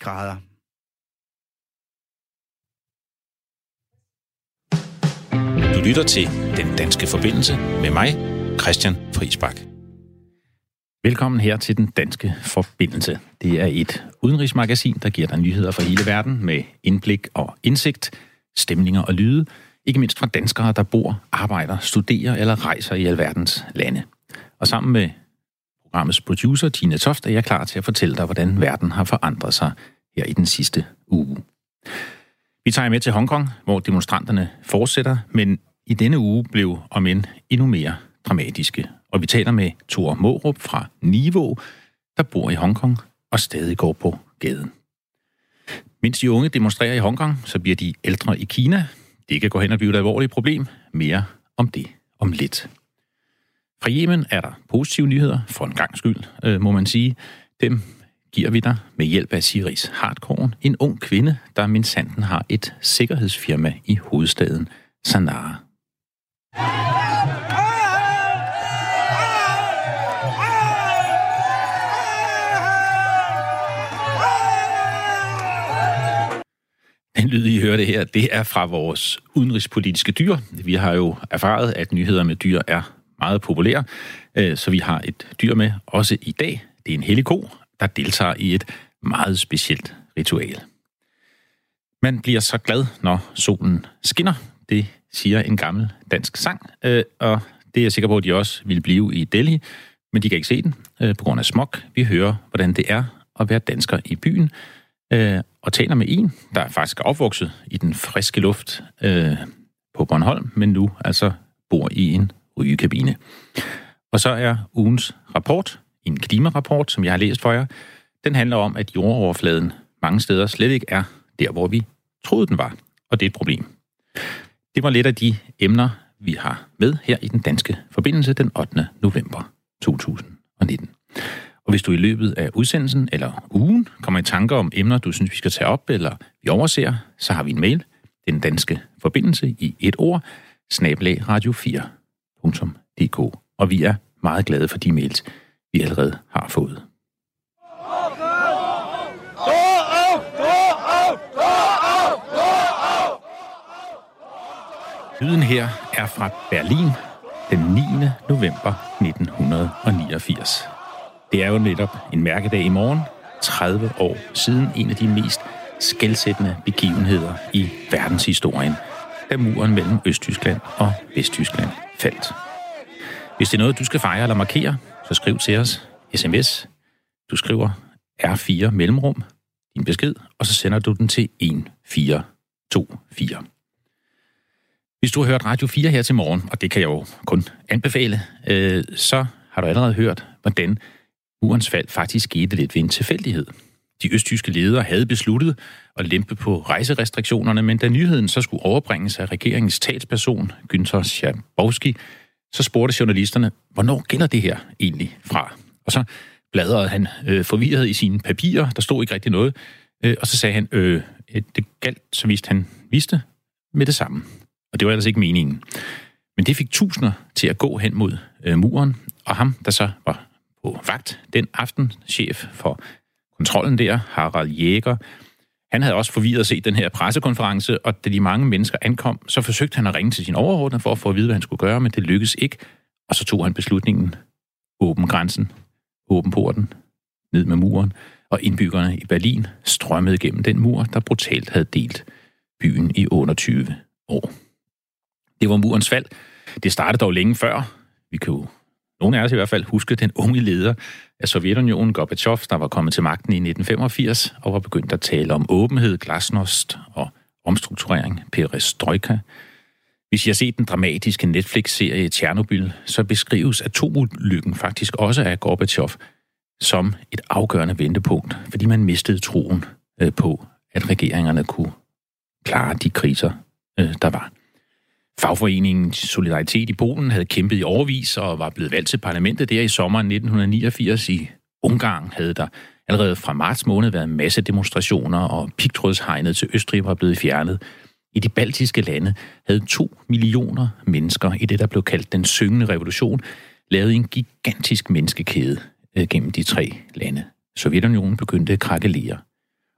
grader. Du lytter til Den Danske Forbindelse med mig, Christian Friisbak. Velkommen her til Den Danske Forbindelse. Det er et udenrigsmagasin, der giver dig nyheder fra hele verden med indblik og indsigt, stemninger og lyde, ikke mindst fra danskere, der bor, arbejder, studerer eller rejser i alverdens lande. Og sammen med programmets producer, Tina Toft, er jeg klar til at fortælle dig, hvordan verden har forandret sig her i den sidste uge. Vi tager med til Hongkong, hvor demonstranterne fortsætter, men i denne uge blev om end endnu mere dramatiske. Og vi taler med Thor Mårup fra Niveau, der bor i Hongkong og stadig går på gaden. Mens de unge demonstrerer i Hongkong, så bliver de ældre i Kina. Det kan gå hen og blive et alvorligt problem. Mere om det om lidt. Fra Yemen er der positive nyheder, for en gang skyld, øh, må man sige. Dem giver vi dig med hjælp af Siris Hardkorn, en ung kvinde, der mindsanden har et sikkerhedsfirma i hovedstaden Sanaa. Den lyd, I hørte her, det er fra vores udenrigspolitiske dyr. Vi har jo erfaret, at nyheder med dyr er meget populære, øh, så vi har et dyr med også i dag. Det er en hellig ko, der deltager i et meget specielt ritual. Man bliver så glad, når solen skinner. Det siger en gammel dansk sang, øh, og det er jeg sikker på, at de også vil blive i Delhi, men de kan ikke se den øh, på grund af smog. Vi hører, hvordan det er at være dansker i byen, og taler med en, der faktisk er opvokset i den friske luft på Bornholm, men nu altså bor i en rygekabine. Og så er ugens rapport, en klimarapport, som jeg har læst for jer, den handler om, at jordoverfladen mange steder slet ikke er der, hvor vi troede, den var. Og det er et problem. Det var lidt af de emner, vi har med her i den danske forbindelse den 8. november 2019. Og hvis du i løbet af udsendelsen eller ugen kommer i tanker om emner, du synes, vi skal tage op eller vi overser, så har vi en mail, den danske forbindelse i et ord, snabelagradio4.dk www.nota.dk. Og vi er meget glade for de mails, vi allerede har fået. Lyden her er fra Berlin den 9. november 1989. Det er jo netop en mærkedag i morgen, 30 år siden en af de mest skældsættende begivenheder i verdenshistorien – da muren mellem Østtyskland og Vesttyskland faldt. Hvis det er noget, du skal fejre eller markere, så skriv til os sms. Du skriver R4 mellemrum, din besked, og så sender du den til 1424. Hvis du har hørt Radio 4 her til morgen, og det kan jeg jo kun anbefale, øh, så har du allerede hørt, hvordan murens fald faktisk skete lidt ved en tilfældighed. De østtyske ledere havde besluttet at lempe på rejserestriktionerne, men da nyheden så skulle overbringes af regeringens talsperson, Günther Schabowski, så spurgte journalisterne, hvornår gælder det her egentlig fra? Og så bladrede han øh, forvirret i sine papirer, der stod ikke rigtig noget, øh, og så sagde han, øh, det galt, så vist han vidste, med det samme. Og det var ellers ikke meningen. Men det fik tusinder til at gå hen mod øh, muren, og ham, der så var på vagt den aften, chef for kontrollen der, Harald Jæger, han havde også forvirret set den her pressekonference, og da de mange mennesker ankom, så forsøgte han at ringe til sin overordnede for at få at vide, hvad han skulle gøre, men det lykkedes ikke. Og så tog han beslutningen, åben grænsen, åben porten, ned med muren, og indbyggerne i Berlin strømmede gennem den mur, der brutalt havde delt byen i 28 år. Det var murens fald. Det startede dog længe før. Vi kan jo, nogle af os i hvert fald, huske den unge leder af Sovjetunionen, Gorbachev, der var kommet til magten i 1985 og var begyndt at tale om åbenhed, glasnost og omstrukturering, perestrojka. Hvis I har set den dramatiske Netflix-serie Tjernobyl, så beskrives atomulykken faktisk også af Gorbachev som et afgørende vendepunkt, fordi man mistede troen øh, på, at regeringerne kunne klare de kriser, øh, der var. Fagforeningen Solidaritet i Polen havde kæmpet i overvis og var blevet valgt til parlamentet der i sommeren 1989. I Ungarn havde der allerede fra marts måned været masse demonstrationer, og pigtrådshegnet til Østrig var blevet fjernet. I de baltiske lande havde to millioner mennesker i det, der blev kaldt den syngende revolution, lavet en gigantisk menneskekæde øh, gennem de tre lande. Sovjetunionen begyndte at krakelere.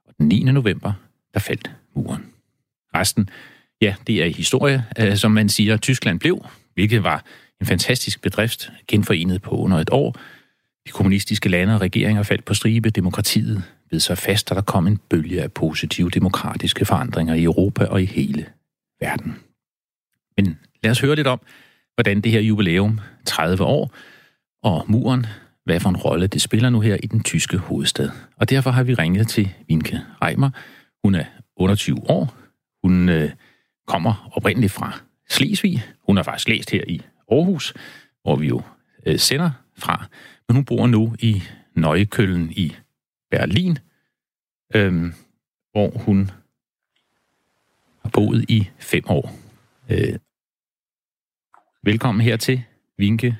Og Den 9. november, der faldt muren. Resten, ja, det er historie, øh, som man siger, Tyskland blev, hvilket var en fantastisk bedrift, genforenet på under et år. De kommunistiske lande og regeringer faldt på stribe, demokratiet ved sig fast, og der kom en bølge af positive demokratiske forandringer i Europa og i hele verden. Men lad os høre lidt om, hvordan det her jubilæum, 30 år, og muren, hvad for en rolle det spiller nu her i den tyske hovedstad. Og derfor har vi ringet til Vinke Reimer. Hun er 28 år. Hun øh, kommer oprindeligt fra Slesvig. Hun har faktisk læst her i Aarhus, hvor vi jo øh, sender fra. Men hun bor nu i Nøjekøllen i Berlin, øh, hvor hun har boet i fem år. Øh, velkommen hertil, Vinke.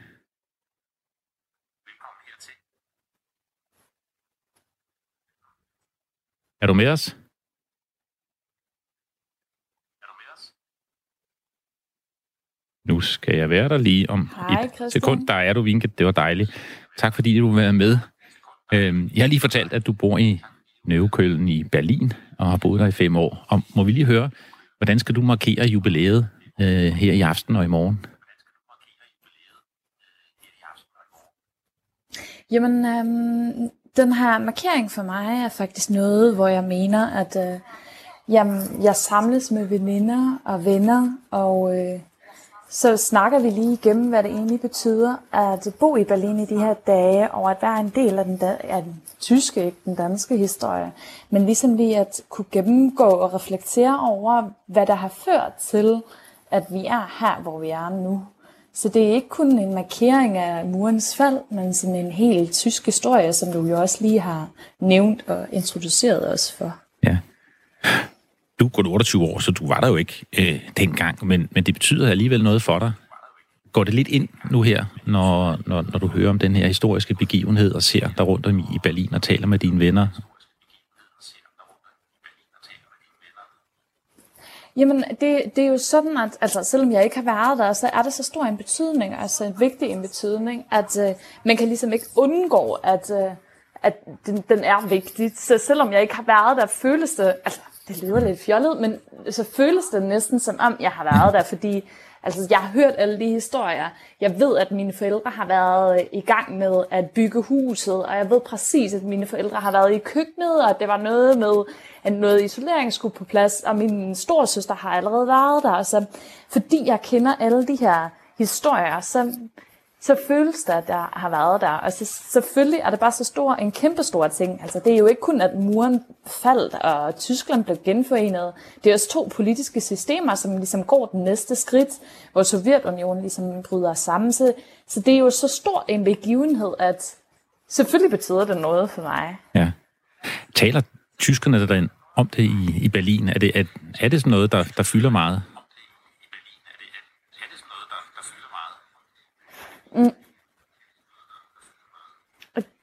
Er du med os? Nu skal jeg være der lige om Hej, et Christian. sekund. Der er du, Vinke. Det var dejligt. Tak fordi du være med. Øhm, Jeg har lige fortalt, at du bor i Nøvekøllen i Berlin og har boet der i fem år. Og må vi lige høre, hvordan skal du markere jubilæet øh, her i aften og i morgen? Jamen, øhm, den her markering for mig er faktisk noget, hvor jeg mener, at øh, jamen, jeg samles med veninder og venner, og øh, så snakker vi lige igennem, hvad det egentlig betyder at bo i Berlin i de her dage, og at være en del af den, da- af den tyske, ikke den danske historie. Men ligesom lige at kunne gennemgå og reflektere over, hvad der har ført til, at vi er her, hvor vi er nu. Så det er ikke kun en markering af murens fald, men sådan en helt tysk historie, som du jo også lige har nævnt og introduceret os for. Ja. Du er kun 28 år, så du var der jo ikke øh, dengang, men, men det betyder alligevel noget for dig. Går det lidt ind nu her, når, når, når du hører om den her historiske begivenhed og ser dig rundt om i Berlin og taler med dine venner? Jamen, det, det er jo sådan, at altså, selvom jeg ikke har været der, så er det så stor en betydning, altså en vigtig en betydning, at øh, man kan ligesom ikke undgå, at, øh, at den, den er vigtig. Så selvom jeg ikke har været der, føles det, altså det lyder lidt fjollet, men så føles det næsten som om, jeg har været der, fordi altså, jeg har hørt alle de historier. Jeg ved, at mine forældre har været øh, i gang med at bygge huset, og jeg ved præcis, at mine forældre har været i køkkenet, og det var noget med, at noget isolering skulle på plads, og min storsøster har allerede været der. Så fordi jeg kender alle de her historier, så, så føles det, at jeg har været der. Og så, selvfølgelig er det bare så stor, en kæmpe stor ting. Altså, det er jo ikke kun, at muren faldt, og Tyskland blev genforenet. Det er også to politiske systemer, som ligesom går den næste skridt, hvor Sovjetunionen ligesom bryder sammen. Så, så det er jo så stor en begivenhed, at selvfølgelig betyder det noget for mig. Ja. Taler tyskerne der om det i, i Berlin? Er det, er, er det sådan noget, der, der fylder meget? Mm.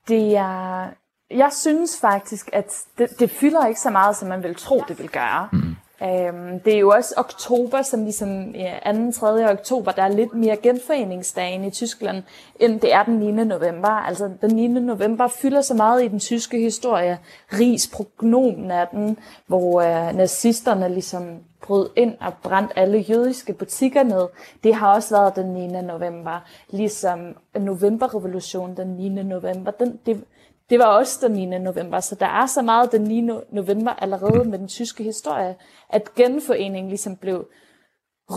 Det er... Jeg synes faktisk, at det, det fylder ikke så meget, som man vil tro, det vil gøre. Mm. Øhm, det er jo også oktober, som ligesom ja, 2. 3. oktober, der er lidt mere genforeningsdagen i Tyskland, end det er den 9. november. Altså den 9. november fylder så meget i den tyske historie. Ries prognomen af den, hvor øh, nazisterne ligesom brød ind og brændte alle jødiske butikker ned. Det har også været den 9. november. Ligesom novemberrevolutionen den 9. november. Den, det, det var også den 9. november, så der er så meget den 9. november allerede med den tyske historie, at genforeningen ligesom blev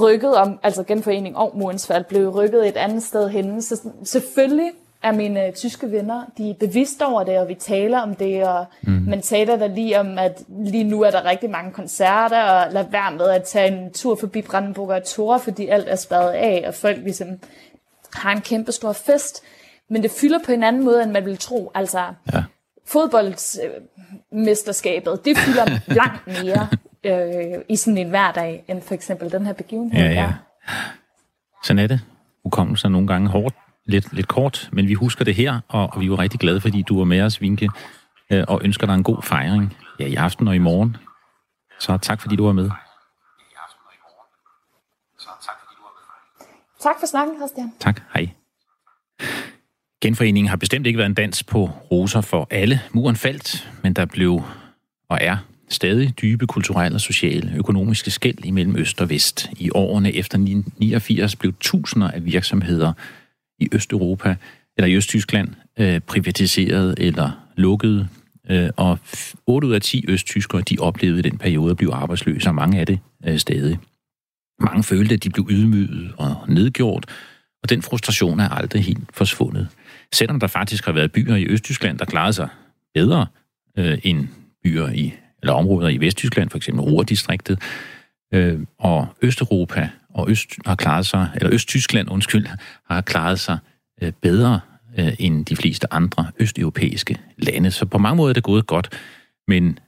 rykket om, altså genforening og murens fald, blev rykket et andet sted hen. Så selvfølgelig er mine tyske venner, de er bevidste over det, og vi taler om det, og mm. man taler der lige om, at lige nu er der rigtig mange koncerter, og lad være med at tage en tur forbi Brandenburger Tor, fordi alt er spadet af, og folk ligesom har en kæmpe stor fest. Men det fylder på en anden måde, end man vil tro. Altså, Ja. fodboldmesterskabet, det fylder langt mere øh, i sådan en hverdag, end for eksempel den her begivenhed. Ja, ja. Sådan er det. Hukommelsen er nogle gange hårdt, lidt, lidt kort, men vi husker det her, og, og vi er jo rigtig glade, fordi du var med os, Vinke, øh, og ønsker dig en god fejring ja, i aften og i morgen. Så tak, fordi du var med. Tak for snakken, Christian. Tak. Hej. Genforeningen har bestemt ikke været en dans på roser for alle. Muren faldt, men der blev og er stadig dybe kulturelle sociale økonomiske skæld imellem øst og vest. I årene efter 89 blev tusinder af virksomheder i Østeuropa eller i Østtyskland øh, privatiseret eller lukket, øh, og 8 ud af 10 østtyskere de oplevede den periode at blive arbejdsløse, og mange af det øh, stadig. Mange følte, at de blev ydmyget og nedgjort, og den frustration er aldrig helt forsvundet. Selvom der faktisk har været byer i Østtyskland, der klarede sig bedre øh, end byer i eller områder i Vesttyskland, for eksempel Ruhrdistriktet, øh, og Østeuropa og Øst har klaret sig, eller Østtyskland, undskyld, har klaret sig øh, bedre øh, end de fleste andre østeuropæiske lande. Så på mange måder er det gået godt, men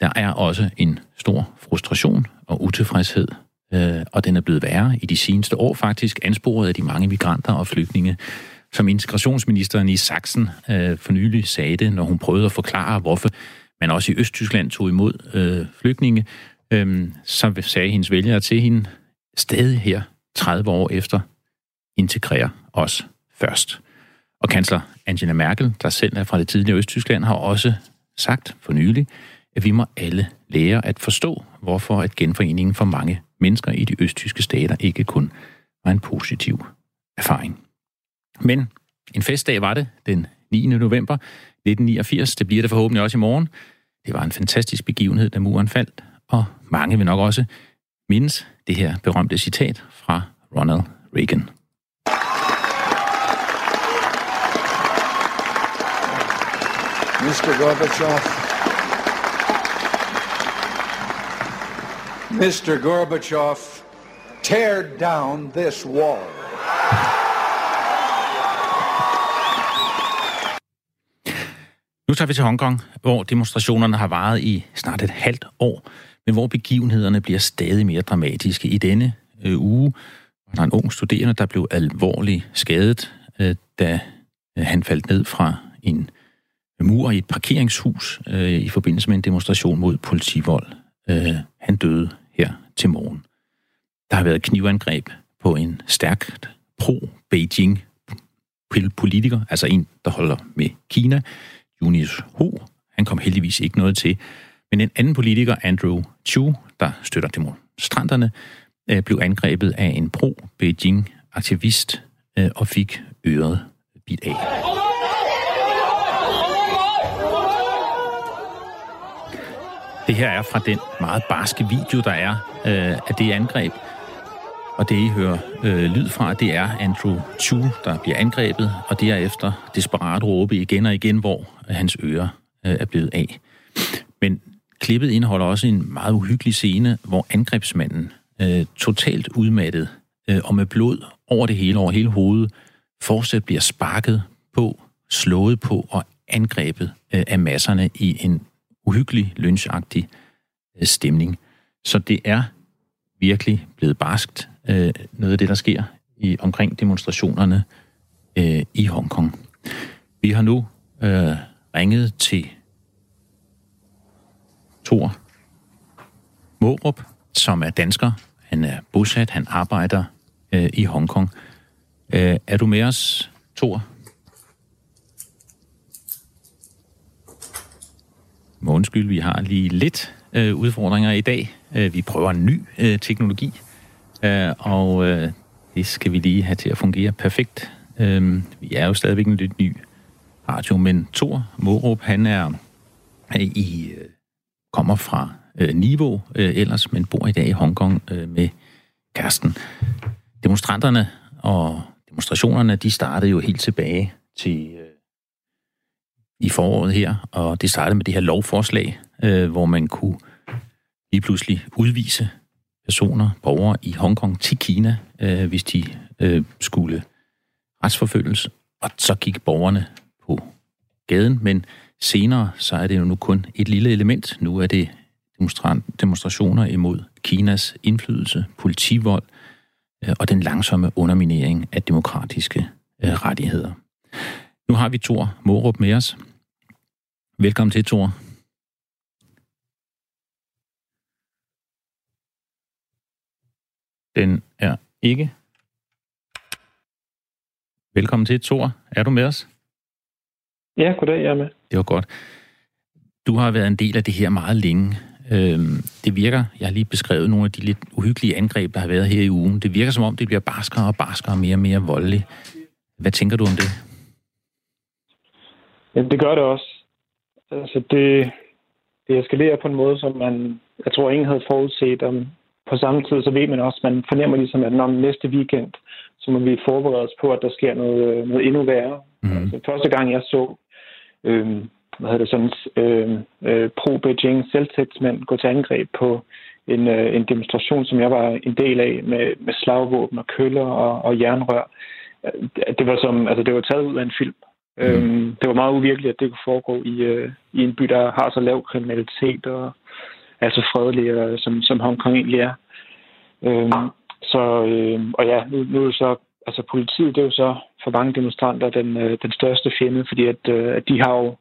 der er også en stor frustration og utilfredshed, øh, og den er blevet værre i de seneste år faktisk, ansporet af de mange migranter og flygtninge, som integrationsministeren i Sachsen øh, for nylig sagde det, når hun prøvede at forklare, hvorfor man også i Østtyskland tog imod øh, flygtninge, øh, så sagde hendes vælgere til hende, stadig her, 30 år efter, integrerer os først. Og kansler Angela Merkel, der selv er fra det tidligere Østtyskland, har også sagt for nylig, at vi må alle lære at forstå, hvorfor at genforeningen for mange mennesker i de østtyske stater ikke kun var en positiv erfaring. Men en festdag var det den 9. november 1989. Det bliver det forhåbentlig også i morgen. Det var en fantastisk begivenhed, da muren faldt, og mange vil nok også mindes det her berømte citat fra Ronald Reagan. Mr. Gorbachev, Mr. Gorbachev, tear down this wall. Nu tager vi til Hongkong, hvor demonstrationerne har varet i snart et halvt år, men hvor begivenhederne bliver stadig mere dramatiske. I denne øh, uge var der en ung studerende, der blev alvorligt skadet, øh, da øh, han faldt ned fra en øh, mur i et parkeringshus øh, i forbindelse med en demonstration mod politivold. Øh, han døde her til morgen. Der har været knivangreb på en stærkt pro-Beijing politiker, altså en, der holder med Kina, Junius Ho. Han kom heldigvis ikke noget til. Men en anden politiker, Andrew Chu, der støtter demonstranterne, øh, blev angrebet af en pro-Beijing-aktivist øh, og fik øret bidt af. Det her er fra den meget barske video, der er øh, af det angreb. Og det, I hører øh, lyd fra, det er Andrew Chu, der bliver angrebet, og derefter desperat råbe igen og igen, hvor hans ører øh, er blevet af. Men klippet indeholder også en meget uhyggelig scene, hvor angrebsmanden, øh, totalt udmattet øh, og med blod over det hele, over hele hovedet, fortsat bliver sparket på, slået på og angrebet øh, af masserne i en uhyggelig, lynchagtig øh, stemning. Så det er virkelig blevet barskt, øh, noget af det, der sker i omkring demonstrationerne øh, i Hongkong. Vi har nu øh, ringet til Thor Mårup, som er dansker. Han er bosat, han arbejder øh, i Hongkong. Øh, er du med os, Thor? Må undskyld, vi har lige lidt øh, udfordringer i dag. Øh, vi prøver en ny øh, teknologi, øh, og øh, det skal vi lige have til at fungere perfekt. Øh, vi er jo stadigvæk en lidt ny radio, men Thor Morup, han er, øh, i, øh, kommer fra øh, Niveau øh, ellers, men bor i dag i Hongkong øh, med kæresten. Demonstranterne og demonstrationerne, de startede jo helt tilbage til øh, i foråret her, og det startede med det her lovforslag, øh, hvor man kunne lige pludselig udvise personer, borgere i Hongkong til Kina, øh, hvis de øh, skulle retsforfølges. Og så gik borgerne på gaden, men senere så er det jo nu kun et lille element. Nu er det demonstrationer imod Kinas indflydelse, politivold øh, og den langsomme underminering af demokratiske øh, rettigheder. Nu har vi Thor Morup med os. Velkommen til, Thor. Den er ikke. Velkommen til, Thor. Er du med os? Ja, goddag, jeg er med. Det var godt. Du har været en del af det her meget længe. Øhm, det virker, jeg har lige beskrevet nogle af de lidt uhyggelige angreb, der har været her i ugen. Det virker som om, det bliver barskere og barskere og mere og mere voldeligt. Hvad tænker du om det? Ja, det gør det også. Altså, det, det eskalerer på en måde, som man, jeg tror, ingen havde forudset. Om, på samme tid, så ved man også, man fornemmer ligesom, at når næste weekend, så må vi forberede os på, at der sker noget, noget endnu værre. Mm. Altså, første gang, jeg så øh, hvad hedder det, sådan, øh, øh, pro-Beijing selvtægtsmænd gå til angreb på en, øh, en demonstration, som jeg var en del af med, med slagvåben og køller og, og jernrør. Det var som, altså det var taget ud af en film. Mm. Øhm, det var meget uvirkeligt, at det kunne foregå i, øh, i en by, der har så lav kriminalitet og er så fredelig, øh, som, som Hongkong egentlig er. Øhm, så, øh, og ja, nu, nu er det så, altså politiet, det er jo så for mange demonstranter den, øh, den største fjende, fordi at, øh, at de har jo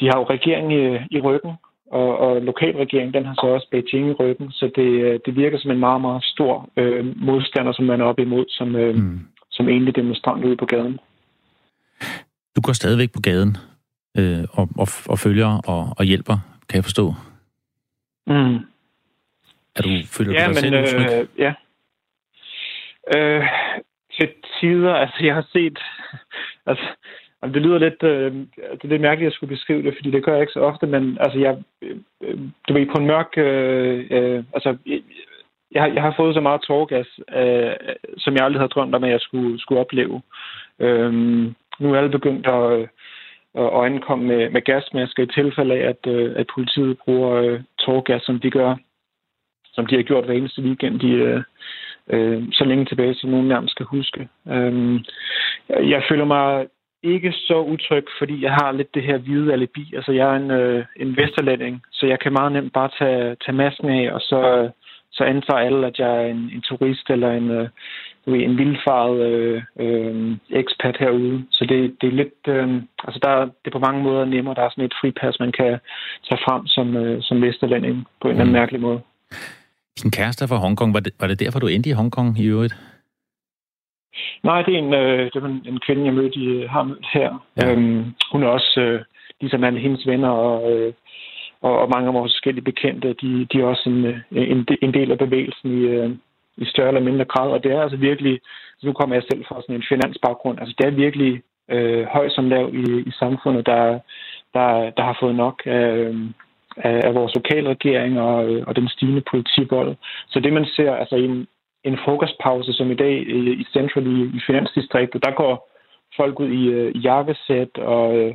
de har jo regering i, i ryggen, og, og lokalregeringen, den har så også Beijing i ryggen, så det, øh, det virker som en meget, meget stor øh, modstander, som man er op imod, som, øh, mm. som egentlig demonstrant ude på gaden. Du går stadigvæk på gaden øh, og, og, og følger og, og hjælper, kan jeg forstå? Mm. Er du, føler ja, du dig men, selv øh, Ja. Øh, til tider, altså jeg har set, altså det lyder lidt, øh, det er lidt mærkeligt at skulle beskrive det, fordi det gør jeg ikke så ofte, men altså jeg, øh, du ved, på en mørk, øh, øh, altså jeg, jeg har fået så meget tårgas, øh, som jeg aldrig havde drømt om, at jeg skulle, skulle opleve. Øh, nu er alle begyndt at, øh, at ankomme med, med gasmasker i tilfælde af, at, øh, at politiet bruger øh, tårgas, som de gør, som de har gjort hver eneste weekend, de, øh, øh, så længe tilbage, som nogen nærmest skal huske. Øh, jeg føler mig ikke så utryg, fordi jeg har lidt det her hvide alibi. Altså, jeg er en, øh, en vesterlænding, så jeg kan meget nemt bare tage, tage masken af, og så, så antager alle, at jeg er en, en turist eller en, øh, ved, en vildfaret øh, øh, ekspat herude. Så det, det er lidt... Øh, altså, der, det er på mange måder nemmere. Der er sådan et fripas, man kan tage frem som, øh, som vesterlænding på en eller anden mm. mærkelig måde. Din kæreste fra Hongkong, var det, var det derfor, du endte i Hongkong i øvrigt? Nej, det er en, øh, det var en, en kvinde, jeg mødte, i, har mødt her. Ja. Øhm, hun er også, øh, ligesom alle hendes venner og, øh, og, og mange af vores forskellige bekendte, de, de er også en, øh, en, en del af bevægelsen i, øh, i større eller mindre grad. Og det er altså virkelig, nu kommer jeg selv fra sådan en finansbaggrund, altså det er virkelig øh, høj som lav i, i samfundet, der, der, der har fået nok af, af, af vores lokalregering og, øh, og den stigende politivold. Så det man ser altså i en, en frokostpause, som i dag i, i Central i, i Finansdistriktet, der går folk ud i, øh, i jakkesæt og,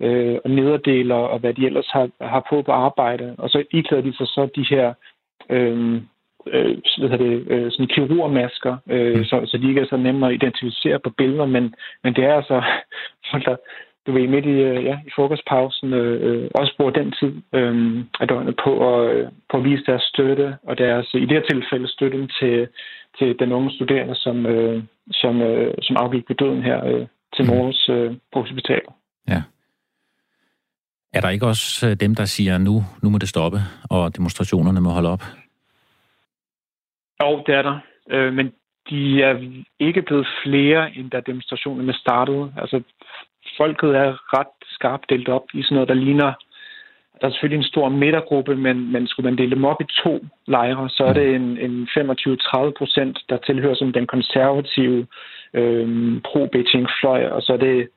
øh, og nederdeler og hvad de ellers har, har på på arbejde. Og så iklæder de sig så de her øh, øh, hvad det, øh, sådan kirurgmasker, øh, mm. så, så de ikke er så nemme at identificere på billeder, men, men det er altså folk, der, du ved, midt i, øh, ja, i frokostpausen øh, øh, også bruger den tid øh, af døgnet på at, øh, på at vise deres støtte, og deres, i det her tilfælde støtten til, til den unge studerende, som, øh, som, øh, som afgik ved døden her øh, til mm. morges øh, på hospitalet. Ja. Er der ikke også dem, der siger, nu, nu må det stoppe, og demonstrationerne må holde op? Jo, det er der. Øh, men de er ikke blevet flere, end da demonstrationerne startede. Altså, folket er ret skarpt delt op i sådan noget, der ligner... Der er selvfølgelig en stor midtergruppe, men, men skulle man dele dem op i to lejre, så er det en, en 25-30 procent, der tilhører som den konservative øh, pro-Beijing-fløj, og så er det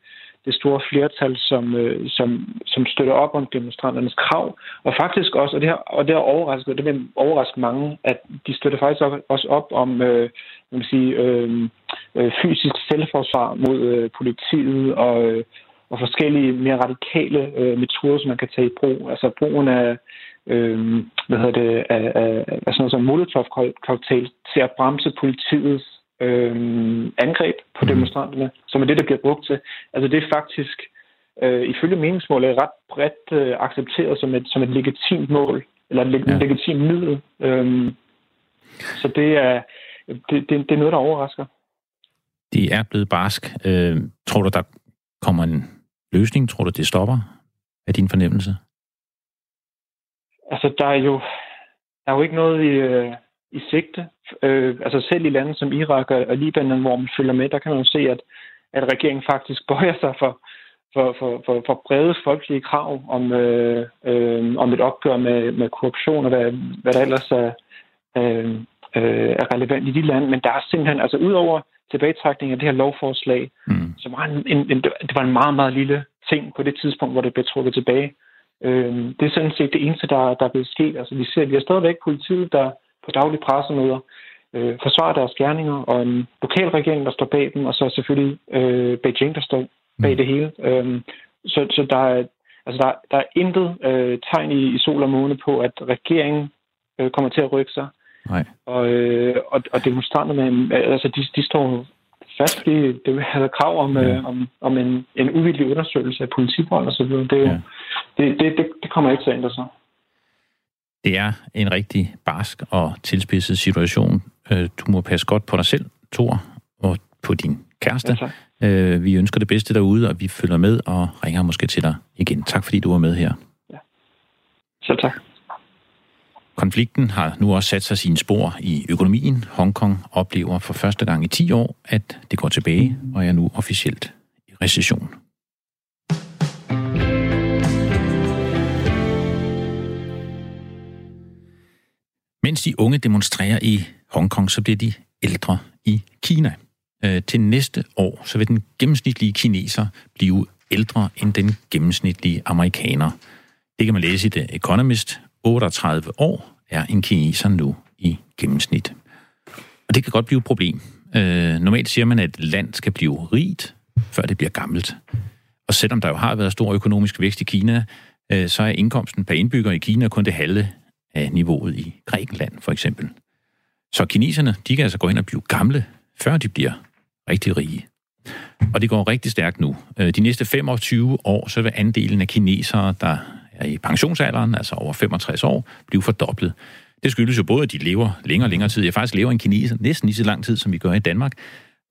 det store flertal, som, øh, som, som støtter op om demonstranternes krav. Og faktisk også, og det har, og det har overrasket, det vil overraske mange, at de støtter faktisk også op om øh, man sige, øh, øh, fysisk selvforsvar mod øh, politiet og, øh, og forskellige mere radikale øh, metoder, som man kan tage i brug. Altså brugen af, øh, hvad hedder det, af, af, af sådan noget som Molotov-cocktail til at bremse politiets øh, angreb på mhm. demonstranterne, som er det, der bliver brugt til. Altså det er faktisk øh, ifølge meningsmålet ret bredt øh, accepteret som et, som et legitimt mål, eller et ja. legitimt middel. Øh, så det er, det, det, det er noget, der overrasker. Det er blevet barsk. Øh, tror du, der kommer en løsning? Tror du, det stopper af din fornemmelse? Altså, der er jo, der er jo ikke noget i, øh, i sigte. Øh, altså selv i lande som Irak og, og Libanon, hvor man følger med, der kan man jo se, at, at regeringen faktisk bøjer sig for, for, for, for, for brede folkelige krav om, øh, øh, om et opgør med, med korruption og hvad, hvad der ellers er, øh, øh, er relevant i de lande. Men der er simpelthen, altså udover tilbagetrækning af det her lovforslag, mm. så var en, en, en, det var en meget, meget lille ting på det tidspunkt, hvor det blev trukket tilbage. Øh, det er sådan set det eneste, der, der er blevet sket. Altså, vi ser, vi har stadigvæk politiet, der på daglige pressemøder øh, forsvarer deres gerninger, og en lokal regering, der står bag dem, og så selvfølgelig øh, Beijing, der står bag mm. det hele. Øh, så, så der er, altså der, der er intet øh, tegn i, i sol og måne på, at regeringen øh, kommer til at rykke sig. Nej. Og, øh, og, og demonstranterne, altså de, de står fast, fordi det have krav om, ja. øh, om, om en, en uvildig undersøgelse af politivold og så videre. Det, ja. det, det, det, det kommer ikke til at ændre sig. Det er en rigtig barsk og tilspidset situation. Øh, du må passe godt på dig selv, Thor, og på din kæreste. Ja, øh, vi ønsker det bedste derude, og vi følger med og ringer måske til dig igen. Tak fordi du var med her. Ja. Selv tak. Konflikten har nu også sat sig sine spor i økonomien. Hongkong oplever for første gang i 10 år, at det går tilbage og er nu officielt i recession. Mens de unge demonstrerer i Hongkong, så bliver de ældre i Kina. Øh, til næste år, så vil den gennemsnitlige kineser blive ældre end den gennemsnitlige amerikaner. Det kan man læse i The Economist. 38 år er en kineser nu i gennemsnit. Og det kan godt blive et problem. Øh, normalt siger man, at et land skal blive rigt, før det bliver gammelt. Og selvom der jo har været stor økonomisk vækst i Kina, øh, så er indkomsten per indbygger i Kina kun det halve af niveauet i Grækenland, for eksempel. Så kineserne, de kan altså gå ind og blive gamle, før de bliver rigtig rige. Og det går rigtig stærkt nu. Øh, de næste 25 år, så vil andelen af kinesere, der er i pensionsalderen, altså over 65 år, blive fordoblet. Det skyldes jo både, at de lever længere og længere tid. Jeg faktisk lever en kineser næsten lige så lang tid, som vi gør i Danmark.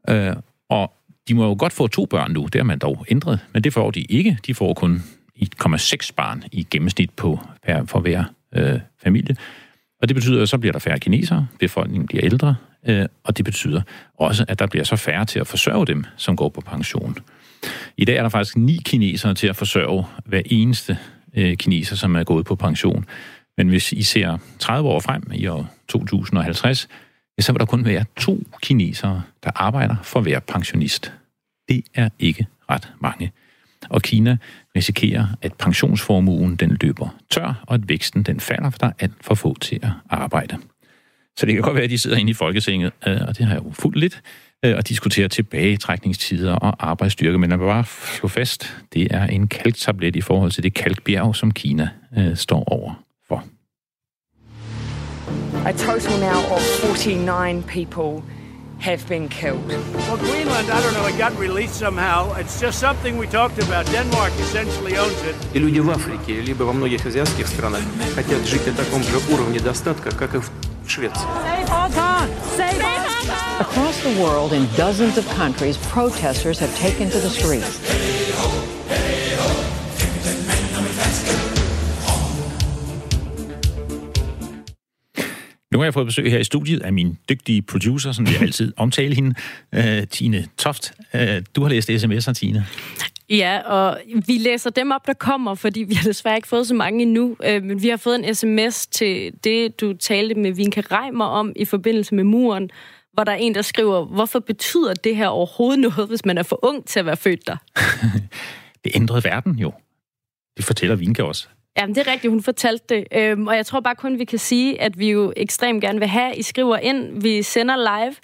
Øh, og de må jo godt få to børn nu, det har man dog ændret, men det får de ikke. De får kun 1,6 barn i gennemsnit på, per, for hver øh, familie. Og det betyder, at så bliver der færre kinesere, befolkningen bliver ældre, øh, og det betyder også, at der bliver så færre til at forsørge dem, som går på pension. I dag er der faktisk ni kinesere til at forsørge hver eneste øh, kineser, som er gået på pension. Men hvis I ser 30 år frem i år 2050, ja, så vil der kun være to kinesere, der arbejder for hver pensionist. Det er ikke ret mange. Og Kina risikerer, at pensionsformuen den løber tør, og at væksten den falder, for der er alt for få til at arbejde. Så det kan godt være, at de sidder inde i Folketinget, øh, og det har jeg jo fuldt lidt, øh, og diskuterer tilbagetrækningstider og arbejdsstyrke, men man vil bare slå fast, det er en kalktablet i forhold til det kalkbjerg, som Kina øh, står over for. A total now of 49 people have been killed. Well, Greenland, I don't know, it got released somehow. It's just something we talked about. Denmark essentially owns it. И люди в Африке, либо во многих азиатских странах хотят жить на таком же уровне достатка, как и в Швеции. Across the world, in dozens of countries, protesters have taken to the streets. Nu har jeg fået besøg her i studiet af min dygtige producer, som jeg altid omtale hende, uh, Tine Toft. Uh, du har læst sms'er, Tine. Ja, og vi læser dem op, der kommer, fordi vi har desværre ikke fået så mange endnu. Uh, men vi har fået en sms til det, du talte med Vinke Reimer om i forbindelse med muren, hvor der er en, der skriver, hvorfor betyder det her overhovedet noget, hvis man er for ung til at være født der? det ændrede verden jo. Det fortæller Vinke også. Jamen, det er rigtigt, hun fortalte det. Øhm, og jeg tror bare kun, vi kan sige, at vi jo ekstremt gerne vil have, I skriver ind, vi sender live,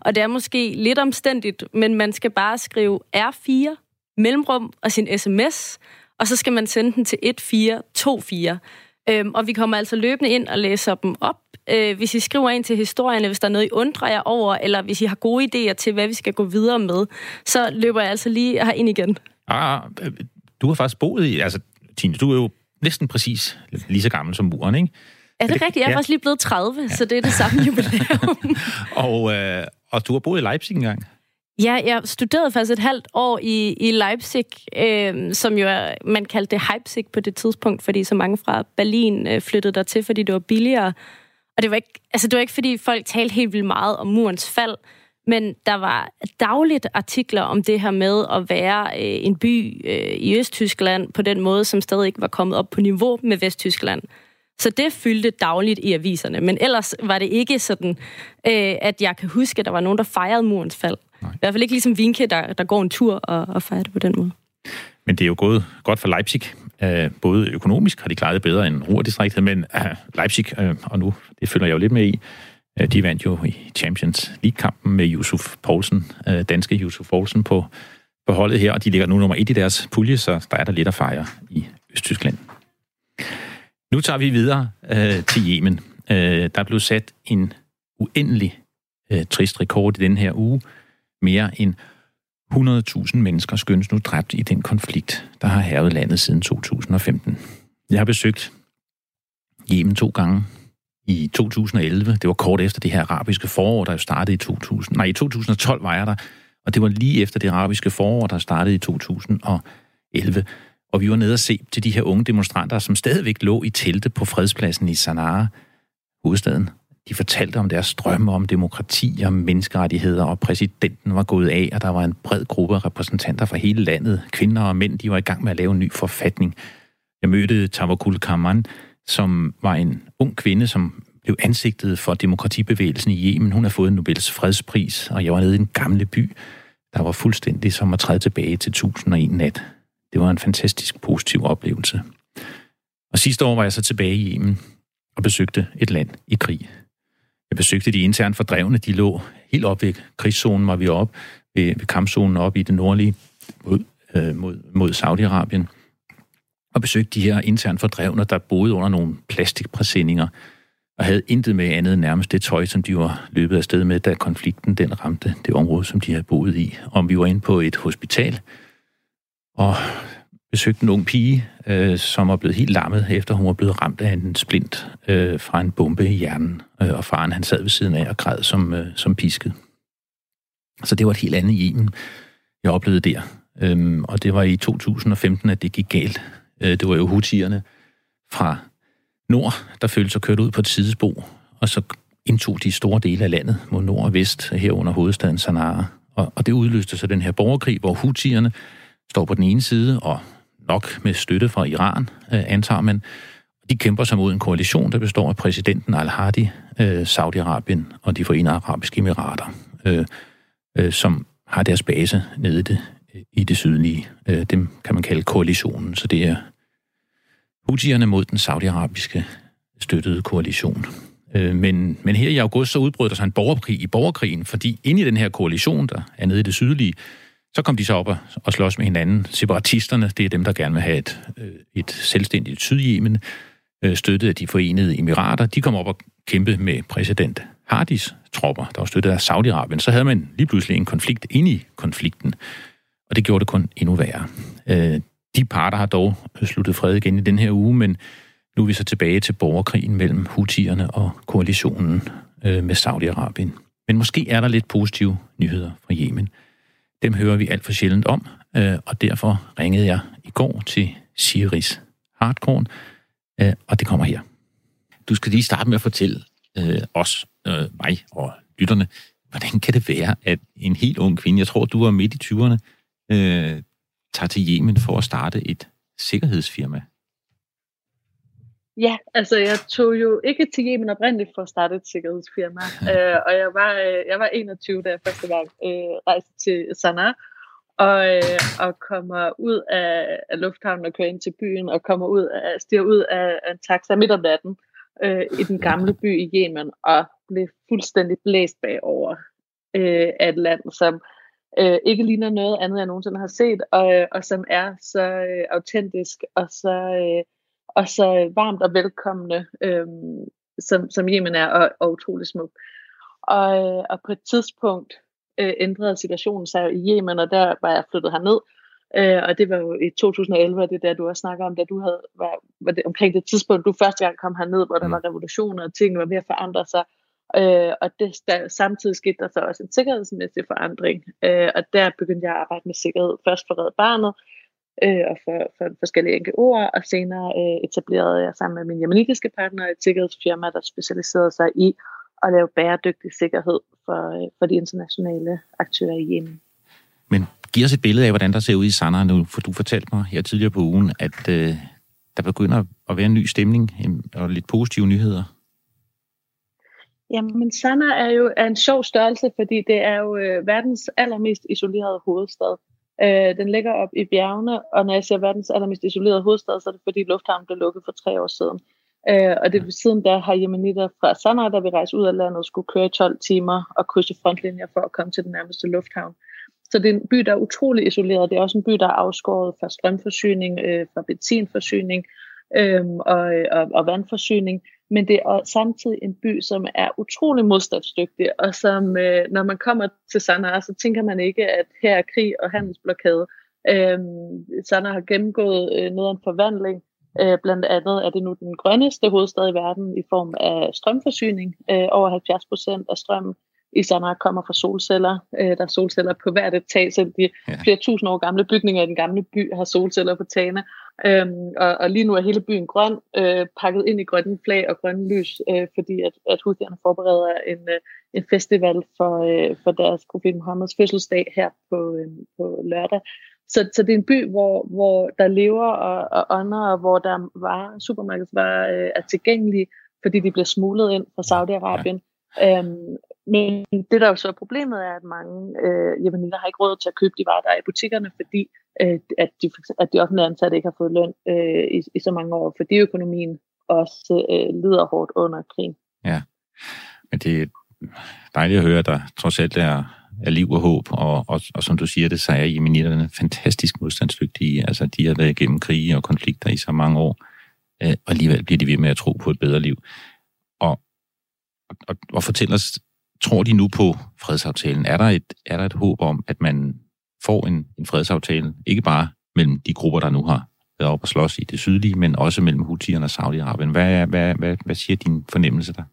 og det er måske lidt omstændigt, men man skal bare skrive R4, mellemrum og sin sms, og så skal man sende den til 1424. Øhm, og vi kommer altså løbende ind og læser dem op. Øh, hvis I skriver ind til historierne, hvis der er noget, I undrer jer over, eller hvis I har gode idéer til, hvad vi skal gå videre med, så løber jeg altså lige ind igen. Ah, ah, du har faktisk boet i, altså Tine, du er jo næsten præcis lige så gammel som muren, ikke? Er det, det rigtigt? Jeg er ja. faktisk lige blevet 30, ja. så det er det samme jubilæum. og, øh, og du har boet i Leipzig engang? Ja, jeg studerede faktisk et halvt år i, i Leipzig, øh, som jo er, man kaldte det Leipzig på det tidspunkt, fordi så mange fra Berlin øh, flyttede der til, fordi det var billigere. Og det var ikke, altså det var ikke, fordi folk talte helt vildt meget om murens fald, Men der var dagligt artikler om det her med at være øh, en by øh, i Østtyskland på den måde, som stadig ikke var kommet op på niveau med Vesttyskland. Så det fyldte dagligt i aviserne. Men ellers var det ikke sådan, øh, at jeg kan huske, at der var nogen, der fejrede murens fald. Nej. I hvert fald ikke ligesom Vinke, der, der går en tur og, og fejrer det på den måde. Men det er jo gået godt for Leipzig. Uh, både økonomisk har de klaret det bedre end Ruhrdistriktet, men uh, Leipzig, uh, og nu, det følger jeg jo lidt med i, Øh, de vandt jo i Champions League-kampen med Yusuf Poulsen, øh, danske Yusuf Poulsen på, på holdet her, og de ligger nu nummer et i deres pulje, så der er der lidt at fejre i Østtyskland. Nu tager vi videre øh, til Yemen. Øh, der blev sat en uendelig øh, trist rekord i den her uge. Mere end 100.000 mennesker skyndes nu dræbt i den konflikt, der har hervet landet siden 2015. Jeg har besøgt Yemen to gange i 2011. Det var kort efter det her arabiske forår, der jo startede i 2000. Nej, i 2012 var jeg der, og det var lige efter det arabiske forår, der startede i 2011. Og vi var nede og se til de her unge demonstranter, som stadigvæk lå i telte på fredspladsen i Sanaa, hovedstaden. De fortalte om deres drømme om demokrati og menneskerettigheder, og præsidenten var gået af, og der var en bred gruppe af repræsentanter fra hele landet. Kvinder og mænd, de var i gang med at lave en ny forfatning. Jeg mødte Tavakul Kaman, som var en ung kvinde, som blev ansigtet for demokratibevægelsen i Yemen. Hun har fået Nobels fredspris, og jeg var nede i en gamle by, der var fuldstændig som at træde tilbage til 1001 nat. Det var en fantastisk positiv oplevelse. Og sidste år var jeg så tilbage i Yemen og besøgte et land i krig. Jeg besøgte de internt fordrevne, de lå helt op ved krigszonen, var vi op ved, ved kampzonen op i det nordlige mod, øh, mod, mod Saudi-Arabien, og besøgte de her internt fordrevne, der boede under nogle plastikpræsendinger, og havde intet med andet end nærmest det tøj, som de var løbet af sted med, da konflikten den ramte det område, som de havde boet i. Og vi var inde på et hospital, og besøgte en ung pige, øh, som var blevet helt lammet, efter hun var blevet ramt af en splint øh, fra en bombe i hjernen. Øh, og faren han sad ved siden af og græd som, øh, som pisket. Så det var et helt andet Yemen, jeg oplevede der. Øhm, og det var i 2015, at det gik galt. Øh, det var jo hutierne fra nord, der følte sig kørt ud på et sidespor, og så indtog de store dele af landet mod nord og vest, herunder hovedstaden Sanaa. Og, og det udløste så den her borgerkrig, hvor hutierne står på den ene side og nok med støtte fra Iran, øh, antager man. De kæmper sig mod en koalition, der består af præsidenten al-Hadi, øh, Saudi-Arabien og de forenede arabiske emirater, øh, øh, som har deres base nede i det, i det sydlige. Øh, dem kan man kalde koalitionen, så det er Houthierne mod den saudiarabiske støttede koalition. Øh, men, men her i august så udbrød der sig en borgerkrig i borgerkrigen, fordi inde i den her koalition, der er nede i det sydlige, så kom de så op og, og slås med hinanden. Separatisterne, det er dem, der gerne vil have et, øh, et selvstændigt Sydjemen, øh, støttet af de forenede emirater. De kom op og kæmpe med præsident Hardis tropper, der var støttet af Saudi-Arabien. Så havde man lige pludselig en konflikt inde i konflikten, og det gjorde det kun endnu værre. Øh, de parter har dog sluttet fred igen i den her uge, men nu er vi så tilbage til borgerkrigen mellem hutierne og koalitionen øh, med Saudi-Arabien. Men måske er der lidt positive nyheder fra Yemen. Dem hører vi alt for sjældent om, øh, og derfor ringede jeg i går til Siris Hardkorn, øh, og det kommer her. Du skal lige starte med at fortælle øh, os, øh, mig og lytterne, hvordan kan det være, at en helt ung kvinde, jeg tror, du var midt i 20'erne, øh, tager til Yemen for at starte et sikkerhedsfirma? Ja, altså jeg tog jo ikke til Yemen oprindeligt for at starte et sikkerhedsfirma, øh, og jeg var, øh, jeg var 21, da jeg første gang øh, rejste til Sanaa, og, øh, og kommer ud af, af lufthavnen og kører ind til byen, og kommer ud af, stiger ud af, af en taxa midt om natten øh, i den gamle by i Yemen, og blev fuldstændig blæst bagover øh, af et land, som øh, ikke ligner noget andet, jeg nogensinde har set, og, øh, og som er så øh, autentisk og så... Øh, og så varmt og velkomne, øhm, som, som Yemen er, og, og utrolig smuk. Og, øh, og på et tidspunkt øh, ændrede situationen sig i Yemen, og der var jeg flyttet herned, øh, og det var jo i 2011, og det er der, du også snakker om, da du havde, var, var det omkring det tidspunkt, du første gang kom herned, hvor der mm. var revolutioner, og tingene var ved at forandre sig, Øh, og det, der, samtidig skete der så også en sikkerhedsmæssig forandring, øh, og der begyndte jeg at arbejde med sikkerhed, først for Red Barnet, øh, og for, for forskellige NGO'er, og senere øh, etablerede jeg sammen med min jemenitiske partner et sikkerhedsfirma, der specialiserede sig i at lave bæredygtig sikkerhed for, øh, for de internationale aktører i Yemen. Men giv os et billede af, hvordan der ser ud i Sanaa nu, for du fortalte mig her tidligere på ugen, at øh, der begynder at være en ny stemning og lidt positive nyheder. Jamen, Sanna er jo er en sjov størrelse, fordi det er jo øh, verdens allermest isolerede hovedstad. Øh, den ligger op i bjergene, og når jeg siger verdens allermest isolerede hovedstad, så er det fordi lufthavnen blev lukket for tre år siden. Øh, og det siden da har jemenitter fra Sanaa, der vil rejse ud af landet, skulle køre 12 timer og krydse frontlinjer for at komme til den nærmeste lufthavn. Så det er en by, der er utrolig isoleret. Det er også en by, der er afskåret fra strømforsyning, øh, fra benzinforsyning øh, og, og, og vandforsyning. Men det er samtidig en by, som er utrolig modstandsdygtig, og som, øh, når man kommer til Sanaa, så tænker man ikke, at her er krig og handelsblokade. Øh, Sanaa har gennemgået øh, noget af en forvandling, Øh, blandt andet er det nu den grønneste hovedstad i verden i form af strømforsyning. Øh, over 70 procent af strømmen i Sanaa kommer fra solceller. Øh, der er solceller på hvert etage, så de ja. flere tusind år gamle bygninger i den gamle by har solceller på tagene. Øhm, og, og lige nu er hele byen grøn, øh, pakket ind i grønne flag og grønne lys, øh, fordi at, at Houthierne forbereder en, øh, en festival for, øh, for deres profet Mohammeds fødselsdag her på, øh, på lørdag. Så, så det er en by, hvor, hvor der lever og, og ånder, og hvor der var supermarkedsvarer øh, er tilgængelige, fordi de bliver smuglet ind fra Saudi-Arabien. Øhm, men det, der jo så er problemet, er, at mange øh, jemenitter har ikke råd til at købe de varer, der er i butikkerne, fordi øh, at, de, at de offentlige ansatte ikke har fået løn øh, i, i så mange år, fordi økonomien også øh, lider hårdt under krigen. Ja, men det er dejligt at høre, at der trods alt er er liv og håb, og, og, og som du siger det, så er jemenitterne fantastisk modstandsdygtige. Altså, de har været igennem krige og konflikter i så mange år, øh, og alligevel bliver de ved med at tro på et bedre liv. Og, og, og fortæl os, tror de nu på fredsaftalen? Er der et, er der et håb om, at man får en, en fredsaftale, ikke bare mellem de grupper, der nu har været oppe og slås i det sydlige, men også mellem Houthierne og Saudi-Arabien. Hvad, hvad, hvad, hvad siger din fornemmelse der?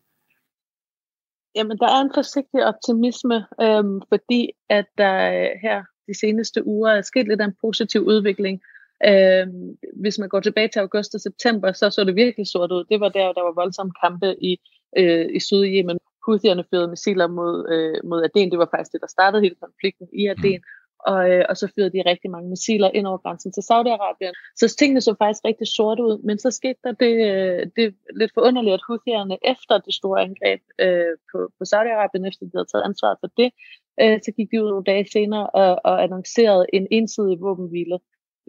Jamen, der er en forsigtig optimisme, øhm, fordi at der øh, her de seneste uger er sket lidt af en positiv udvikling. Øhm, hvis man går tilbage til august og september, så så det virkelig sort ud. Det var der, der var voldsomme kampe i, øh, i Sydjemen. Houthierne fyrede missiler mod, øh, mod Aden. Det var faktisk det, der startede hele konflikten i Aden og, øh, og så fyrede de rigtig mange missiler ind over grænsen til Saudi-Arabien. Så tingene så faktisk rigtig sort ud, men så skete der det, øh, det lidt forunderligt, at Houthierne efter det store angreb øh, på, på Saudi-Arabien, efter de havde taget ansvar for det, øh, så gik de ud nogle dage senere og, og annoncerede en ensidig våbenhvile.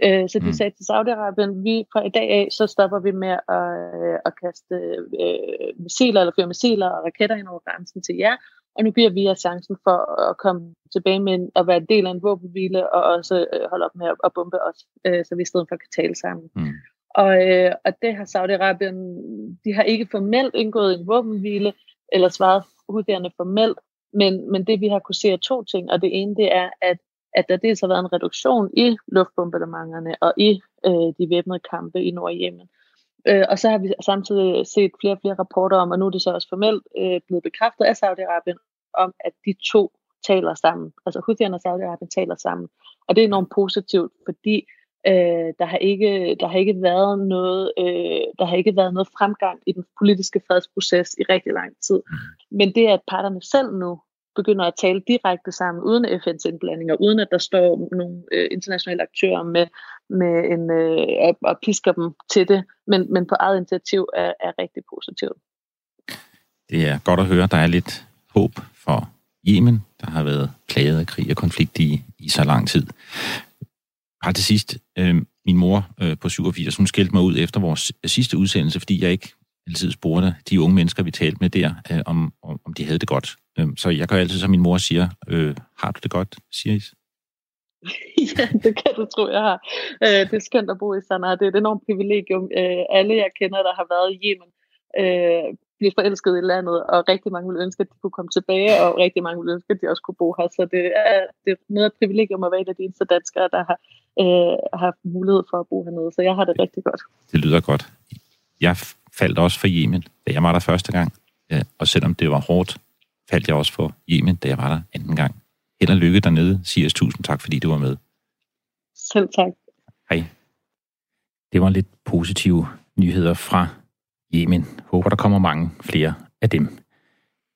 Øh, så de mm. sagde til Saudi-Arabien, vi fra i dag af, så stopper vi med at, øh, at kaste øh, missiler eller fyre missiler og raketter ind over grænsen til jer, og nu giver vi jer chancen for at komme tilbage med at være en del af en våbenhvile, og også øh, holde op med at, at bombe os, øh, så vi i stedet for kan tale sammen. Mm. Og, øh, og det har Saudi-Arabien, de har ikke formelt indgået en våbenhvile, eller svaret huderne formelt, men, men det vi har kunne se er to ting, og det ene det er, at, at der dels har været en reduktion i luftbombardementerne og i øh, de væbnede kampe i Nordjemen. Øh, og så har vi samtidig set flere og flere rapporter om, og nu er det så også formelt øh, blevet bekræftet af Saudi-Arabien, om at de to taler sammen. Altså Houthierne og Saudi-Arabien taler sammen. Og det er enormt positivt, fordi øh, der, har ikke, der, har ikke været noget, øh, der har ikke været noget fremgang i den politiske fredsproces i rigtig lang tid. Mm. Men det, at parterne selv nu begynder at tale direkte sammen, uden FN's indblanding, og uden at der står nogle øh, internationale aktører med, med en, øh, og, og pisker dem til det, men, men på eget initiativ er, er rigtig positivt. Det er godt at høre, der er lidt håb for Yemen, der har været plaget af krig og konflikt i, i så lang tid. Bare til sidst, øh, min mor øh, på 87, hun skældte mig ud efter vores sidste udsendelse, fordi jeg ikke altid spurgte de unge mennesker, vi talte med der, øh, om, om, om de havde det godt. Øh, så jeg gør altid, som min mor siger, øh, har du det godt, siger I? ja, det kan du tro, jeg har. Øh, det er skønt at bo i Sanaa. Det er et enormt privilegium. Øh, alle, jeg kender, der har været i Yemen, øh, bliver forelsket i landet, og rigtig mange vil ønske, at de kunne komme tilbage, og rigtig mange vil ønske, at de også kunne bo her. Så det er, det er noget af et privilegium at være en af de eneste danskere, der har øh, haft mulighed for at bo hernede. Så jeg har det rigtig godt. Det lyder godt. Jeg faldt også for Yemen, da jeg var der første gang. Og selvom det var hårdt, faldt jeg også for Yemen, da jeg var der anden gang. Held og lykke dernede. Siges tusind tak, fordi du var med. Selv tak. Hej. Det var lidt positive nyheder fra Yemen. Håber, der kommer mange flere af dem.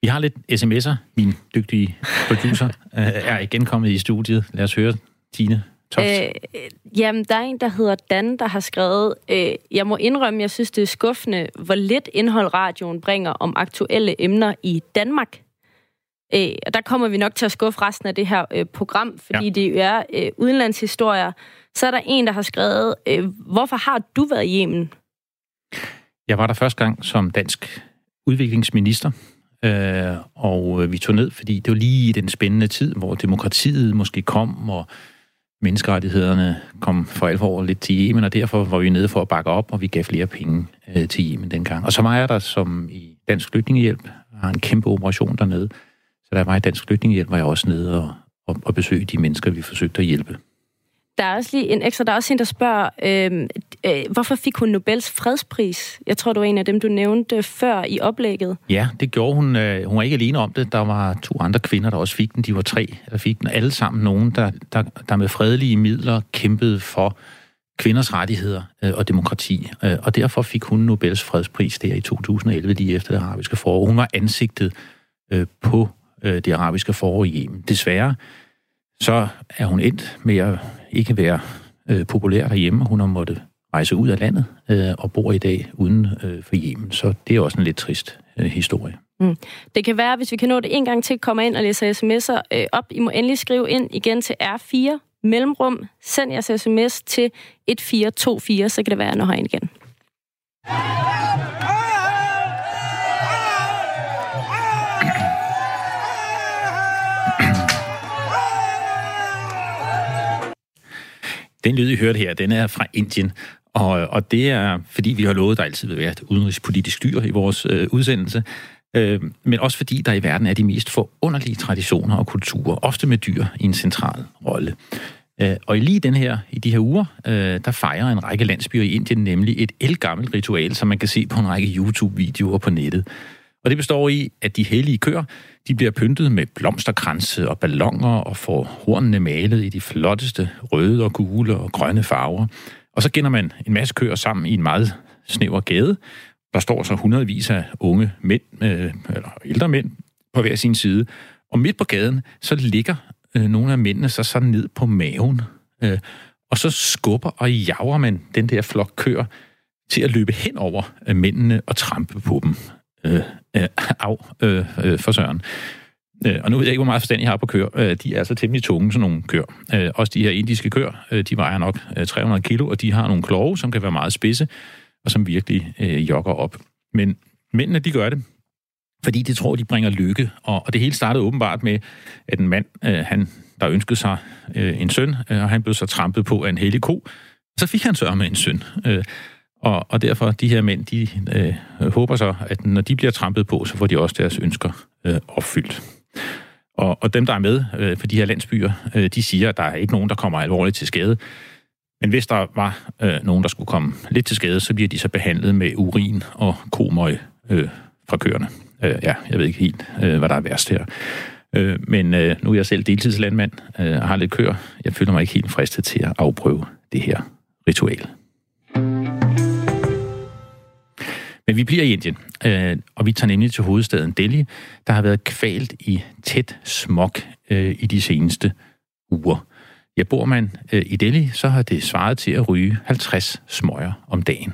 Vi har lidt sms'er. Min dygtige producer øh, er igen kommet i studiet. Lad os høre, Tine. Toft. Øh, jamen, der er en, der hedder Dan, der har skrevet, øh, jeg må indrømme, jeg synes, det er skuffende, hvor lidt indhold radioen bringer om aktuelle emner i Danmark. Øh, og der kommer vi nok til at skuffe resten af det her øh, program, fordi ja. det er øh, udenlandshistorier. Så er der en, der har skrevet, øh, hvorfor har du været i Yemen? Jeg var der første gang som dansk udviklingsminister, øh, og vi tog ned, fordi det var lige i den spændende tid, hvor demokratiet måske kom, og menneskerettighederne kom for alvor lidt til Yemen, og derfor var vi nede for at bakke op, og vi gav flere penge øh, til Yemen dengang. Og så var jeg der som i Dansk Flygtningehjælp, har en kæmpe operation dernede. Så der var i Dansk Flygtningehjælp, var jeg også nede og, og, og besøge de mennesker, vi forsøgte at hjælpe. Der er også lige en ekstra, der er også en, der spørger, øh, øh, hvorfor fik hun Nobels fredspris? Jeg tror, du var en af dem, du nævnte før i oplægget. Ja, det gjorde hun. Øh, hun var ikke alene om det. Der var to andre kvinder, der også fik den. De var tre, der fik den. Alle sammen nogen, der, der, der med fredelige midler kæmpede for kvinders rettigheder øh, og demokrati. Øh, og derfor fik hun Nobels fredspris der i 2011, lige efter det arabiske forår. Hun var ansigtet øh, på øh, det arabiske forår i Yemen. Desværre så er hun endt med at ikke være øh, populær derhjemme. Hun har måttet rejse ud af landet øh, og bor i dag uden øh, for Yemen. Så det er også en lidt trist øh, historie. Mm. Det kan være, hvis vi kan nå det en gang til, komme ind og læse sms'er øh, op. I må endelig skrive ind igen til R4 mellemrum. Send jeres sms til 1424, så kan det være, at jeg når herind igen. Den lyd, I hørte her, den er fra Indien. Og, og det er, fordi vi har lovet, at der altid vil være et udenrigspolitisk dyr i vores øh, udsendelse. Øh, men også fordi der i verden er de mest forunderlige traditioner og kulturer, ofte med dyr i en central rolle. Øh, og i lige den her, i de her uger, øh, der fejrer en række landsbyer i Indien nemlig et elgammelt ritual, som man kan se på en række YouTube-videoer på nettet. Og det består i, at de hellige køer, de bliver pyntet med blomsterkranse og ballonger og får hornene malet i de flotteste røde og gule og grønne farver. Og så gænder man en masse køer sammen i en meget snæver gade. Der står så hundredvis af unge mænd, øh, eller ældre mænd, på hver sin side. Og midt på gaden, så ligger øh, nogle af mændene så sådan ned på maven. Øh, og så skubber og jager man den der flok køer til at løbe hen over øh, mændene og trampe på dem øh, øh, af øh, øh, for søren. Øh, og nu ved jeg ikke, hvor meget forstand jeg har på køer. Øh, de er altså temmelig tunge, sådan nogle køer. Øh, også de her indiske køer, øh, de vejer nok øh, 300 kilo, og de har nogle klove, som kan være meget spidse, og som virkelig øh, jogger op. Men mændene, de gør det, fordi de tror, de bringer lykke. Og, og det hele startede åbenbart med, at en mand, øh, han, der ønskede sig øh, en søn, øh, og han blev så trampet på af en hellig ko, så fik han så med en søn. Øh, og, og derfor, de her mænd, de øh, håber så, at når de bliver trampet på, så får de også deres ønsker øh, opfyldt. Og, og dem, der er med øh, for de her landsbyer, øh, de siger, at der er ikke nogen, der kommer alvorligt til skade. Men hvis der var øh, nogen, der skulle komme lidt til skade, så bliver de så behandlet med urin og komøg øh, fra køerne. Øh, ja, jeg ved ikke helt, øh, hvad der er værst her. Øh, men øh, nu er jeg selv deltidslandmand øh, og har lidt køer. Jeg føler mig ikke helt fristet til at afprøve det her ritual. Men vi bliver i Indien, øh, og vi tager nemlig til hovedstaden Delhi, der har været kvalt i tæt smog øh, i de seneste uger. Ja, bor man øh, i Delhi, så har det svaret til at ryge 50 smøger om dagen.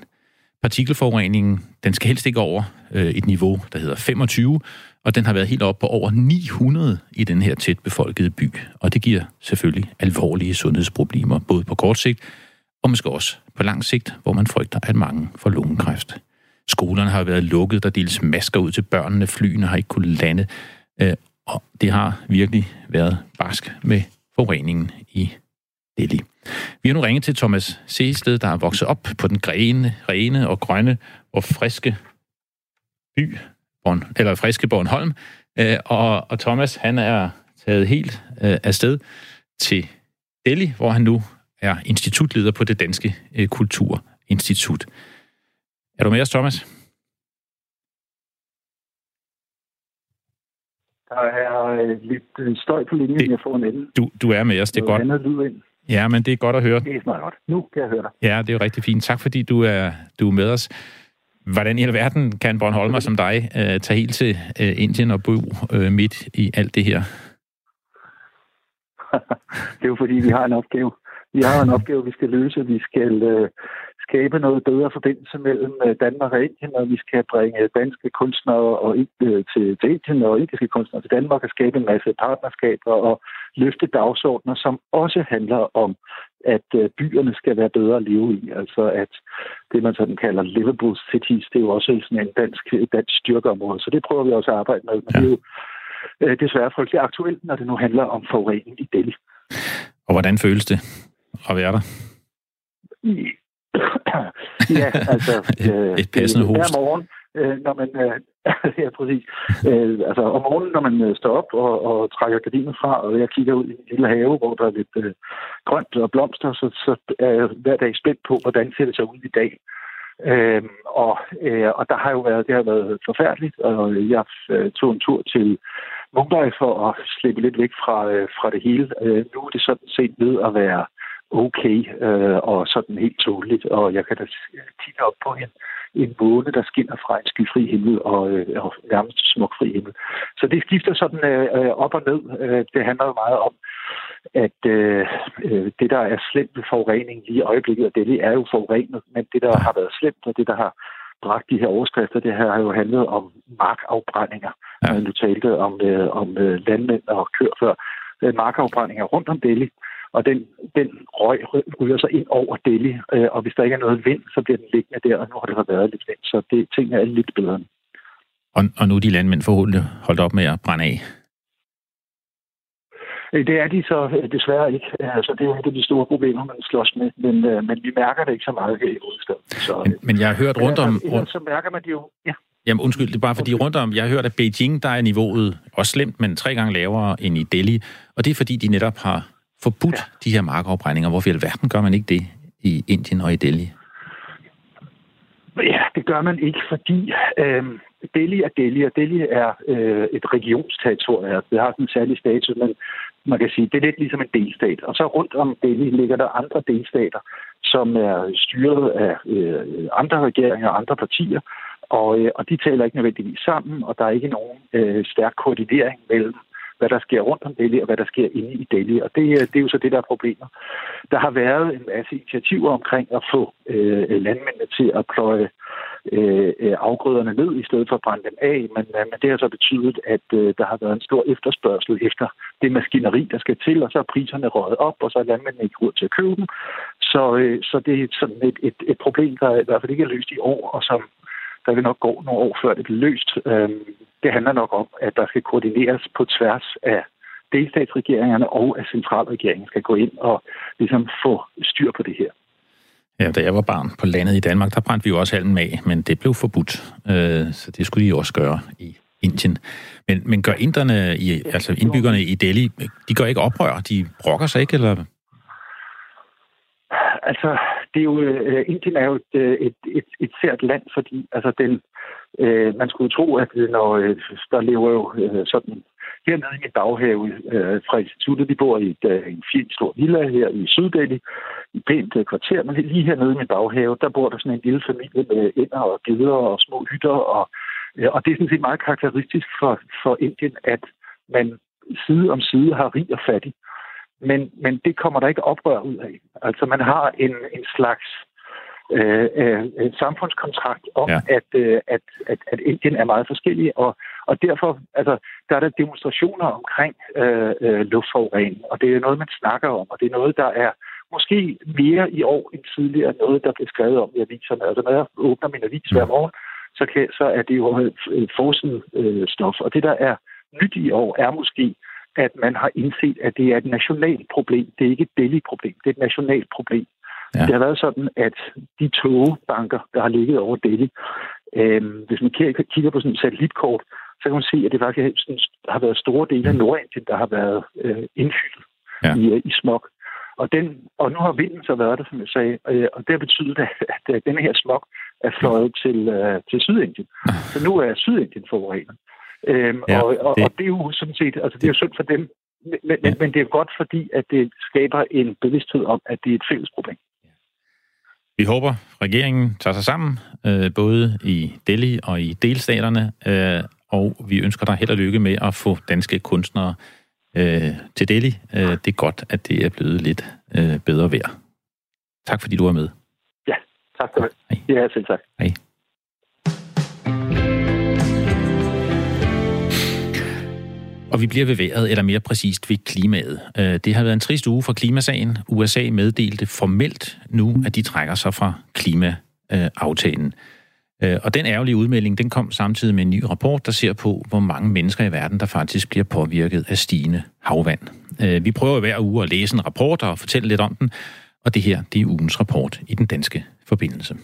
Partikelforureningen, den skal helst ikke over øh, et niveau, der hedder 25, og den har været helt op på over 900 i den her tæt befolkede by. Og det giver selvfølgelig alvorlige sundhedsproblemer, både på kort sigt og måske også på lang sigt, hvor man frygter, at mange får lungekræft. Skolerne har været lukket, der deles masker ud til børnene, flyene har ikke kunnet lande, øh, og det har virkelig været barsk med forureningen i Delhi. Vi har nu ringet til Thomas Seested, der er vokset op på den grene, rene og grønne og friske by, Born, eller friske Bornholm. Øh, og, og Thomas, han er taget helt øh, afsted til Delhi, hvor han nu er institutleder på det Danske øh, Kulturinstitut. Er du med os, Thomas? Der er øh, lidt øh, støj på linjen, det, jeg får en Du, du er med os, det er godt. Andet lyd ind. Ja, men det er godt at høre. Det er meget godt. Nu kan jeg høre dig. Ja, det er jo rigtig fint. Tak fordi du er, du er med os. Hvordan i alverden kan Bornholmer som dig uh, tage helt til uh, Indien og bo uh, midt i alt det her? det er jo fordi, vi har en opgave. Vi har en opgave, vi skal løse. Vi skal uh, skabe noget bedre forbindelse mellem Danmark og Indien, og vi skal bringe danske kunstnere og, uh, til, til Indien og indiske kunstnere til Danmark og skabe en masse partnerskaber og løfte dagsordner, som også handler om, at uh, byerne skal være bedre at leve i. Altså at det, man sådan kalder livable cities, det er jo også sådan en dansk, dansk styrkeområde. Så det prøver vi også at arbejde med. Men ja. det er jo desværre frygtelig aktuelt, når det nu handler om forurening i Delhi. Og hvordan føles det at være der? Ja, altså... Øh, et passende host. Hver morgen, øh, når man... Øh, ja, præcis. Øh, altså om morgenen, når man øh, står op og, og trækker gardinen fra, og jeg kigger ud i en lille have, hvor der er lidt øh, grønt og blomster, så, så er jeg hver dag spændt på, hvordan ser det sig ud i dag. Øh, og, øh, og der har jo været, det har været forfærdeligt, og jeg øh, tog en tur til Mumbai for at slippe lidt væk fra, øh, fra det hele. Øh, nu er det sådan set ved at være okay øh, og sådan helt tåligt, og jeg kan da kigge op på en, en måne, der skinner fra en skyfri himmel og, øh, og nærmest smukfri himmel. Så det skifter sådan øh, op og ned. Øh, det handler jo meget om, at øh, øh, det, der er slemt ved forurening lige i øjeblikket, og det er jo forurenet, men det, der har været slemt, og det, der har bragt de her overskrifter, det her har jo handlet om markafbrændinger. Ja. Nu talte om, øh, om øh, landmænd og kør før. Markafbrændinger rundt om Delhi, og den, den røg ryger sig ind over Delhi, øh, og hvis der ikke er noget vind, så bliver den liggende der, og nu har det været lidt vind, så det, ting er lidt bedre. Og, og nu er de landmænd forhåbentlig holdt op med at brænde af? Øh, det er de så øh, desværre ikke. Altså, det er et af de store problemer, man slås med, men, men vi mærker det ikke så meget her i hovedstaden. Så, men, men jeg har hørt rundt om... Rundt... Så mærker man det jo... Ja. Jamen undskyld, det er bare fordi rundt om, jeg har hørt, at Beijing, der er niveauet også slemt, men tre gange lavere end i Delhi. Og det er fordi, de netop har forbudt ja. de her markafbrændinger. Hvorfor i alverden gør man ikke det i Indien og i Delhi? Ja, det gør man ikke, fordi øh, Delhi er Delhi, og Delhi er øh, et regionsterritorium. Det har en særlig status, men man kan sige, det er lidt ligesom en delstat. Og så rundt om Delhi ligger der andre delstater, som er styret af øh, andre regeringer og andre partier, og, øh, og de taler ikke nødvendigvis sammen, og der er ikke nogen øh, stærk koordinering mellem hvad der sker rundt om Delhi, og hvad der sker inde i Delhi. Og det, øh, det er jo så det, der er problemet. Der har været en masse initiativer omkring at få øh, øh landmændene til at pløje øh, øh, afgrøderne ned, i stedet for at brænde dem af. Men, øh, men det har så betydet, at øh, der har været en stor efterspørgsel efter det maskineri, der skal til, og så er priserne røget op, og så er landmændene ikke råd til at købe dem. Så, øh, så det er sådan et, et, et problem, der i hvert fald ikke er løst i år, og som der vil nok gå nogle år, før det bliver løst. Øhm, det handler nok om, at der skal koordineres på tværs af delstatsregeringerne og at centralregeringen skal gå ind og ligesom få styr på det her. Ja, da jeg var barn på landet i Danmark, der brændte vi jo også halmen af, men det blev forbudt. Øh, så det skulle de også gøre i Indien. Men, men gør inderne, i, altså indbyggerne i Delhi, de gør ikke oprør? De brokker sig ikke, eller Altså, det er jo, øh, Indien er jo et, øh, et, et, et sært land, fordi altså, den, øh, man skulle tro, at når øh, der lever jo øh, sådan hernede i min baghave øh, fra instituttet, vi bor i et, øh, en fin stor villa her i Syddelhi, i pænt øh, kvarter, men lige hernede i min baghave, der bor der sådan en lille familie med ænder og geder og små hytter, og, øh, og det er sådan set meget karakteristisk for, for Indien, at man side om side har rig og fattig. Men, men det kommer der ikke oprør ud af. Altså man har en, en slags øh, øh, en samfundskontrakt om, ja. at, øh, at, at, at Indien er meget forskellig, og, og derfor altså, der er der demonstrationer omkring øh, øh, luftforurening, og det er noget, man snakker om, og det er noget, der er måske mere i år end tidligere, noget, der bliver skrevet om i aviserne. Altså når jeg åbner min avis hver morgen, så, kan, så er det jo forsiden øh, stof, og det, der er nyt i år, er måske, at man har indset, at det er et nationalt problem. Det er ikke et Delhi-problem, det er et nationalt problem. Ja. Det har været sådan, at de togbanker, der har ligget over Delhi, øh, hvis man kigger på sådan et satellitkort, så kan man se, at det faktisk har været store dele af mm. Nordindien, der har været øh, indfyldt ja. i, i smog. Og, den, og nu har vinden så været der, som jeg sagde, øh, og det har betydet, at, at den her smog er fløjet til, øh, til Sydindien. Så nu er Sydindien forurenet. Øhm, ja, og, og, det... og det er jo sådan set, altså det er jo synd for dem, men, ja. men det er godt, fordi at det skaber en bevidsthed om, at det er et fælles problem. Vi håber, regeringen tager sig sammen, øh, både i Delhi og i delstaterne, øh, og vi ønsker dig held og lykke med at få danske kunstnere øh, til Delhi. Øh, det er godt, at det er blevet lidt øh, bedre vejr. Tak fordi du var med. Ja, tak skal du have. Ja, selv tak. Hej. Og vi bliver ved vejret, eller mere præcist ved klimaet. Øh, det har været en trist uge for klimasagen. USA meddelte formelt nu, at de trækker sig fra klimaaftalen. Øh, og den ærgerlige udmelding, den kom samtidig med en ny rapport, der ser på, hvor mange mennesker i verden, der faktisk bliver påvirket af stigende havvand. Øh, vi prøver hver uge at læse en rapport og fortælle lidt om den, og det her, det er ugens rapport i den danske forbindelse.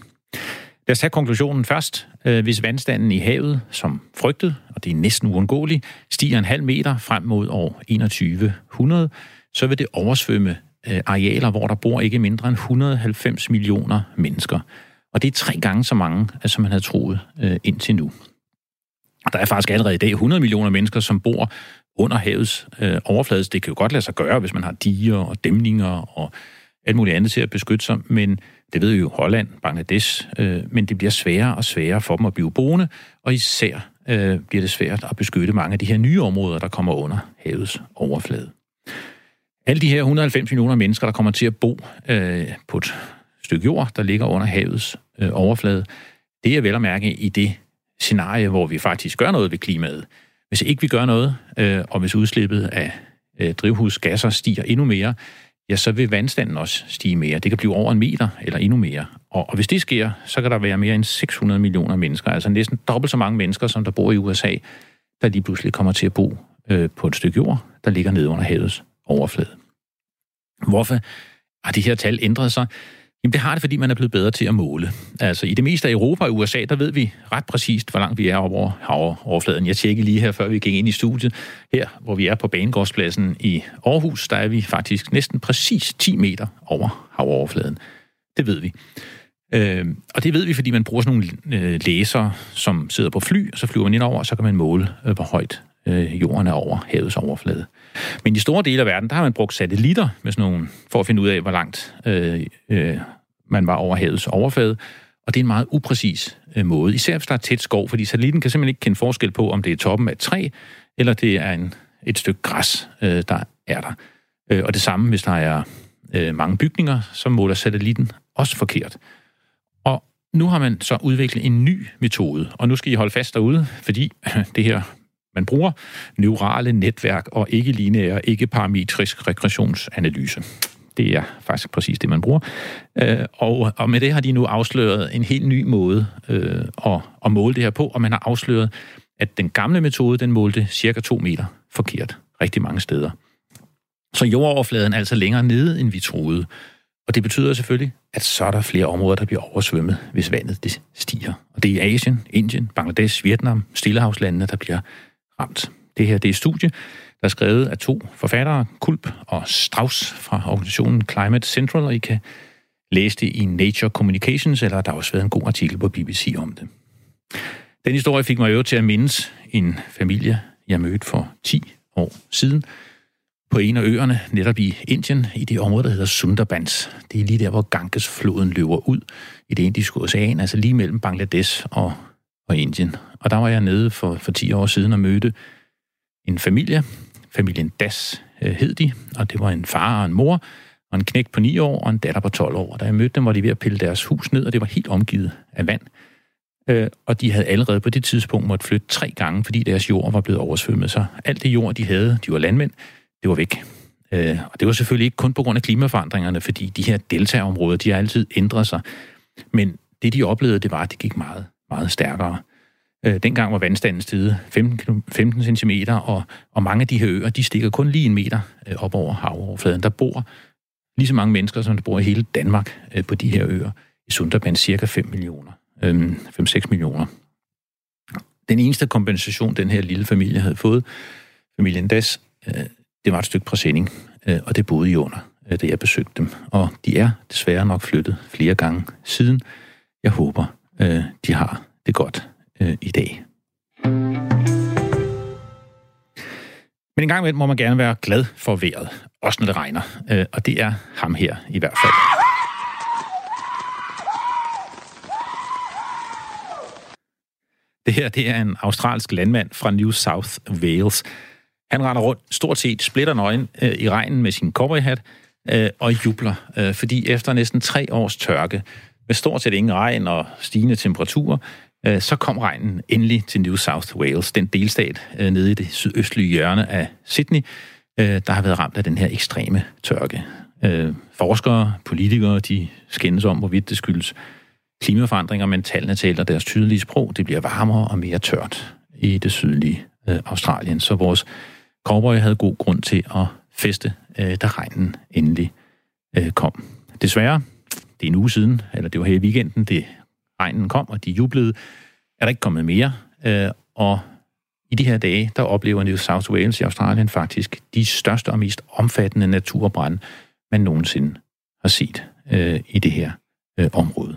Lad os tage konklusionen først. Øh, hvis vandstanden i havet, som frygtet, og det er næsten uundgåeligt, stiger en halv meter frem mod år 2100, så vil det oversvømme øh, arealer, hvor der bor ikke mindre end 190 millioner mennesker. Og det er tre gange så mange, øh, som man havde troet indtil nu. Der er faktisk allerede i dag 100 millioner mennesker, som bor under havets øh, overflade. Det kan jo godt lade sig gøre, hvis man har diger og dæmninger og alt muligt andet til at beskytte sig, men det ved jo Holland, Bangladesh, øh, men det bliver sværere og sværere for dem at blive boende, og især øh, bliver det svært at beskytte mange af de her nye områder, der kommer under havets overflade. Alle de her 190 millioner mennesker, der kommer til at bo øh, på et stykke jord, der ligger under havets øh, overflade, det er vel at mærke i det scenarie, hvor vi faktisk gør noget ved klimaet. Hvis ikke vi gør noget, øh, og hvis udslippet af øh, drivhusgasser stiger endnu mere, ja, så vil vandstanden også stige mere. Det kan blive over en meter eller endnu mere. Og, og hvis det sker, så kan der være mere end 600 millioner mennesker, altså næsten dobbelt så mange mennesker, som der bor i USA, der lige pludselig kommer til at bo øh, på et stykke jord, der ligger nede under havets overflade. Hvorfor har de her tal ændret sig? Jamen det har det, fordi man er blevet bedre til at måle. Altså i det meste af Europa og USA, der ved vi ret præcist, hvor langt vi er over havoverfladen. Jeg tjekkede lige her, før vi gik ind i studiet. Her, hvor vi er på Banegårdspladsen i Aarhus, der er vi faktisk næsten præcis 10 meter over havoverfladen. Det ved vi. Øh, og det ved vi, fordi man bruger sådan nogle øh, læser, som sidder på fly, og så flyver man ind over, og så kan man måle, øh, hvor højt øh, jorden er over havets overflade. Men i store dele af verden, der har man brugt satellitter med sådan nogle, for at finde ud af, hvor langt øh, øh, man var over havets overflade. Og det er en meget upræcis øh, måde, især hvis der er tæt skov, fordi satellitten kan simpelthen ikke kende forskel på, om det er toppen af et træ, eller det er en, et stykke græs, øh, der er der. Øh, og det samme, hvis der er øh, mange bygninger, så måler satellitten også forkert. Og nu har man så udviklet en ny metode, og nu skal I holde fast derude, fordi det her man bruger neurale netværk og ikke lineær, ikke parametrisk regressionsanalyse. Det er faktisk præcis det, man bruger. Øh, og, og med det har de nu afsløret en helt ny måde øh, at, at måle det her på, og man har afsløret, at den gamle metode, den målte cirka 2 meter forkert rigtig mange steder. Så jordoverfladen er altså længere nede, end vi troede. Og det betyder selvfølgelig, at så er der flere områder, der bliver oversvømmet, hvis vandet det stiger. Og det er Asien, Indien, Bangladesh, Vietnam, Stillehavslandene, der bliver Amt. Det her det er studie, der er skrevet af to forfattere, Kulp og Strauss fra organisationen Climate Central, og I kan læse det i Nature Communications, eller der har også været en god artikel på BBC om det. Den historie fik mig jo til at mindes en familie, jeg mødte for 10 år siden, på en af øerne, netop i Indien, i det område, der hedder Sundarbans. Det er lige der, hvor Ganges-floden løber ud i det indiske ocean, altså lige mellem Bangladesh og, og Indien. Og der var jeg nede for, for 10 år siden og mødte en familie. Familien Das øh, hed de, og det var en far og en mor, og en knægt på 9 år og en datter på 12 år. Da jeg mødte dem, var de ved at pille deres hus ned, og det var helt omgivet af vand. Øh, og de havde allerede på det tidspunkt måtte flytte tre gange, fordi deres jord var blevet oversvømmet. Så alt det jord, de havde, de var landmænd, det var væk. Øh, og det var selvfølgelig ikke kun på grund af klimaforandringerne, fordi de her deltagerområder, de har altid ændret sig. Men det, de oplevede, det var, at det gik meget, meget stærkere. Øh, dengang var vandstanden steget 15, 15 cm, og, og mange af de her øer, de stikker kun lige en meter øh, op over havoverfladen. Der bor lige så mange mennesker, som der bor i hele Danmark øh, på de her øer. I Sunderban cirka 5 millioner. Øh, 5-6 millioner. Den eneste kompensation, den her lille familie havde fået, familien Das, øh, det var et stykke præsending, øh, og det boede i under, øh, da jeg besøgte dem. Og de er desværre nok flyttet flere gange siden. Jeg håber, øh, de har det godt øh, i dag. Men en gang imellem må man gerne være glad for vejret, også når det regner. Øh, og det er ham her i hvert fald. Det her det er en australsk landmand fra New South Wales. Han render rundt stort set splitter nøgen øh, i regnen med sin cowboyhat øh, og jubler, øh, fordi efter næsten tre års tørke, med stort set ingen regn og stigende temperaturer, øh, så kom regnen endelig til New South Wales, den delstat øh, nede i det sydøstlige hjørne af Sydney, øh, der har været ramt af den her ekstreme tørke. Øh, forskere, politikere, de skændes om, hvorvidt det skyldes klimaforandringer, men tallene taler deres tydelige sprog. Det bliver varmere og mere tørt i det sydlige øh, Australien, så vores cowboy havde god grund til at feste, øh, da regnen endelig øh, kom. Desværre, det er en uge siden, eller det var her i weekenden, det regnen kom, og de jublede, er der ikke kommet mere. Øh, og i de her dage, der oplever New South Wales i Australien faktisk de største og mest omfattende naturbrænde, man nogensinde har set øh, i det her øh, område.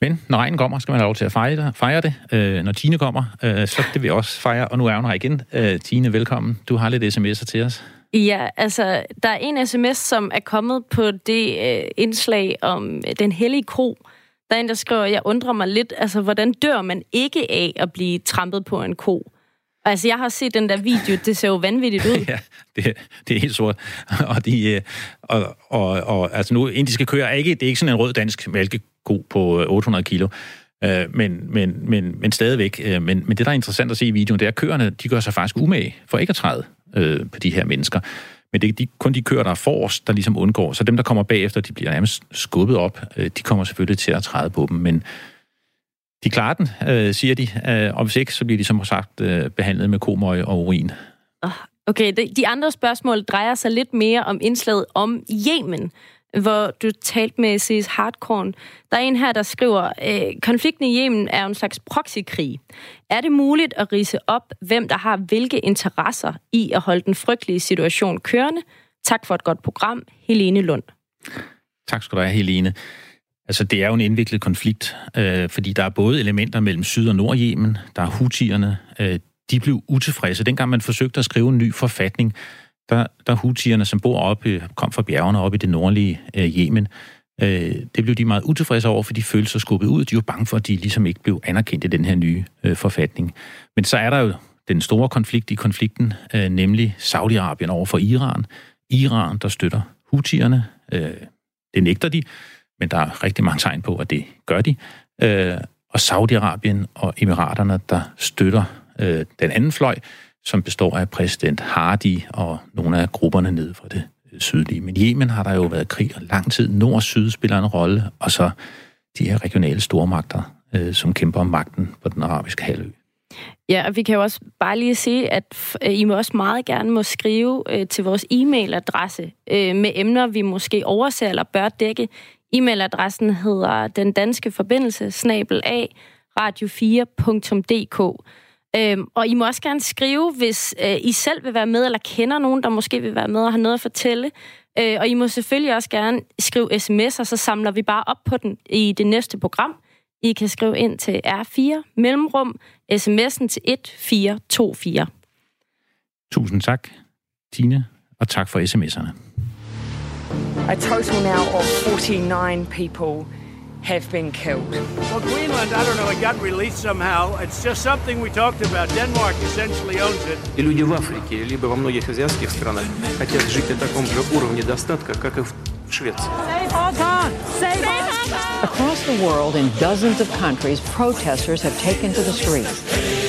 Men når regnen kommer, skal man have lov til at fejre, fejre det. Øh, når Tine kommer, øh, så det vi også fejre. Og nu er hun her igen. Øh, Tine, velkommen. Du har lidt sms'er til os. Ja, altså, der er en sms, som er kommet på det øh, indslag om øh, den hellige kro. Der er en, der skriver, jeg undrer mig lidt, altså, hvordan dør man ikke af at blive trampet på en ko? Altså, jeg har set den der video, det ser jo vanvittigt ud. ja, det, det er helt sort. og, de, øh, og, og, og, altså nu, indiske køer er ikke, det er ikke sådan en rød dansk mælkeko på øh, 800 kilo. Øh, men, men, men, men stadigvæk. Øh, men, men det, der er interessant at se i videoen, det er, at køerne, de gør sig faktisk umage for ikke at træde øh, på de her mennesker. Men det er de, kun de køer, der er forrest, der ligesom undgår. Så dem, der kommer bagefter, de bliver nærmest skubbet op. Øh, de kommer selvfølgelig til at træde på dem, men de klarer den, øh, siger de. Øh, og hvis ikke, så bliver de som sagt øh, behandlet med komøg og urin. Okay, de, de andre spørgsmål drejer sig lidt mere om indslaget om Yemen, hvor du talte med C.S. Hardcore. Der er en her, der skriver, øh, konflikten i Yemen er en slags proxykrig. Er det muligt at rise op, hvem der har hvilke interesser i at holde den frygtelige situation kørende? Tak for et godt program. Helene Lund. Tak skal du have, Helene. Altså, det er jo en indviklet konflikt, øh, fordi der er både elementer mellem Syd- og nord -Yemen. der er hutierne, øh, de blev utilfredse. Dengang man forsøgte at skrive en ny forfatning, der, der hutierne, som bor oppe, øh, kom fra bjergene op i det nordlige øh, Yemen, øh, det blev de meget utilfredse over, for de følte sig skubbet ud. De var bange for, at de ligesom ikke blev anerkendt i den her nye øh, forfatning. Men så er der jo den store konflikt i konflikten, øh, nemlig Saudi-Arabien over for Iran. Iran, der støtter hutierne, øh, det nægter de, men der er rigtig mange tegn på, at det gør de. Øh, og Saudi-Arabien og Emiraterne, der støtter øh, den anden fløj, som består af præsident Hardy og nogle af grupperne nede fra det øh, sydlige. Men i Yemen har der jo været krig og lang tid. Nord og syd spiller en rolle, og så de her regionale stormagter, øh, som kæmper om magten på den arabiske halvø. Ja, og vi kan jo også bare lige sige, at øh, I må også meget gerne må skrive øh, til vores e-mailadresse øh, med emner, vi måske overser eller bør dække E-mailadressen hedder den danske forbindelse, snabel af radio4.dk. Øhm, og I må også gerne skrive, hvis øh, I selv vil være med, eller kender nogen, der måske vil være med og har noget at fortælle. Øh, og I må selvfølgelig også gerne skrive sms'er, så samler vi bare op på den i det næste program. I kan skrive ind til R4 Mellemrum, sms'en til 1424. Tusind tak, Tine, og tak for sms'erne. A total now of 49 people have been killed. Well, Greenland, I don't know, it got released somehow. It's just something we talked about. Denmark essentially owns it. И люди в Африке, либо во многих азиатских странах хотят жить на таком же уровне достатка, как и в Швеции. Across the world, in dozens of countries, protesters have taken to the streets.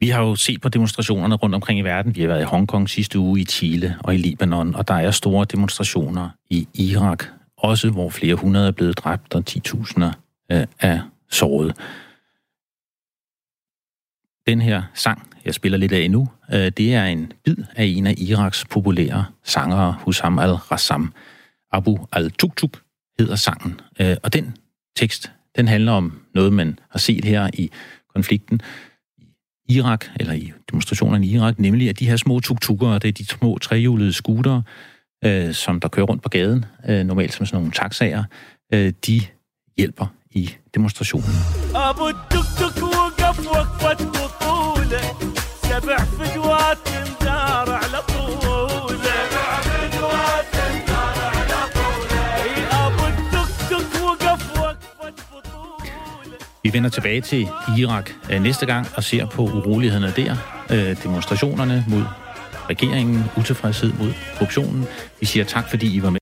Vi har jo set på demonstrationerne rundt omkring i verden. Vi har været i Hongkong sidste uge, i Chile og i Libanon, og der er store demonstrationer i Irak, også hvor flere hundrede er blevet dræbt og 10.000 øh, er såret. Den her sang, jeg spiller lidt af nu, øh, det er en bid af en af Iraks populære sangere, Hussam al-Rassam. Abu al-Tuktuk hedder sangen. Øh, og den tekst, den handler om noget, man har set her i konflikten, Irak, eller i demonstrationerne i Irak, nemlig at de her små tuk-tukker, det er de små trehjulede scootere, øh, som der kører rundt på gaden, øh, normalt som sådan nogle taxaer, øh, de hjælper i demonstrationen. Vi vender tilbage til Irak øh, næste gang og ser på urolighederne der, øh, demonstrationerne mod regeringen, utilfredshed mod korruptionen. Vi siger tak, fordi I var med.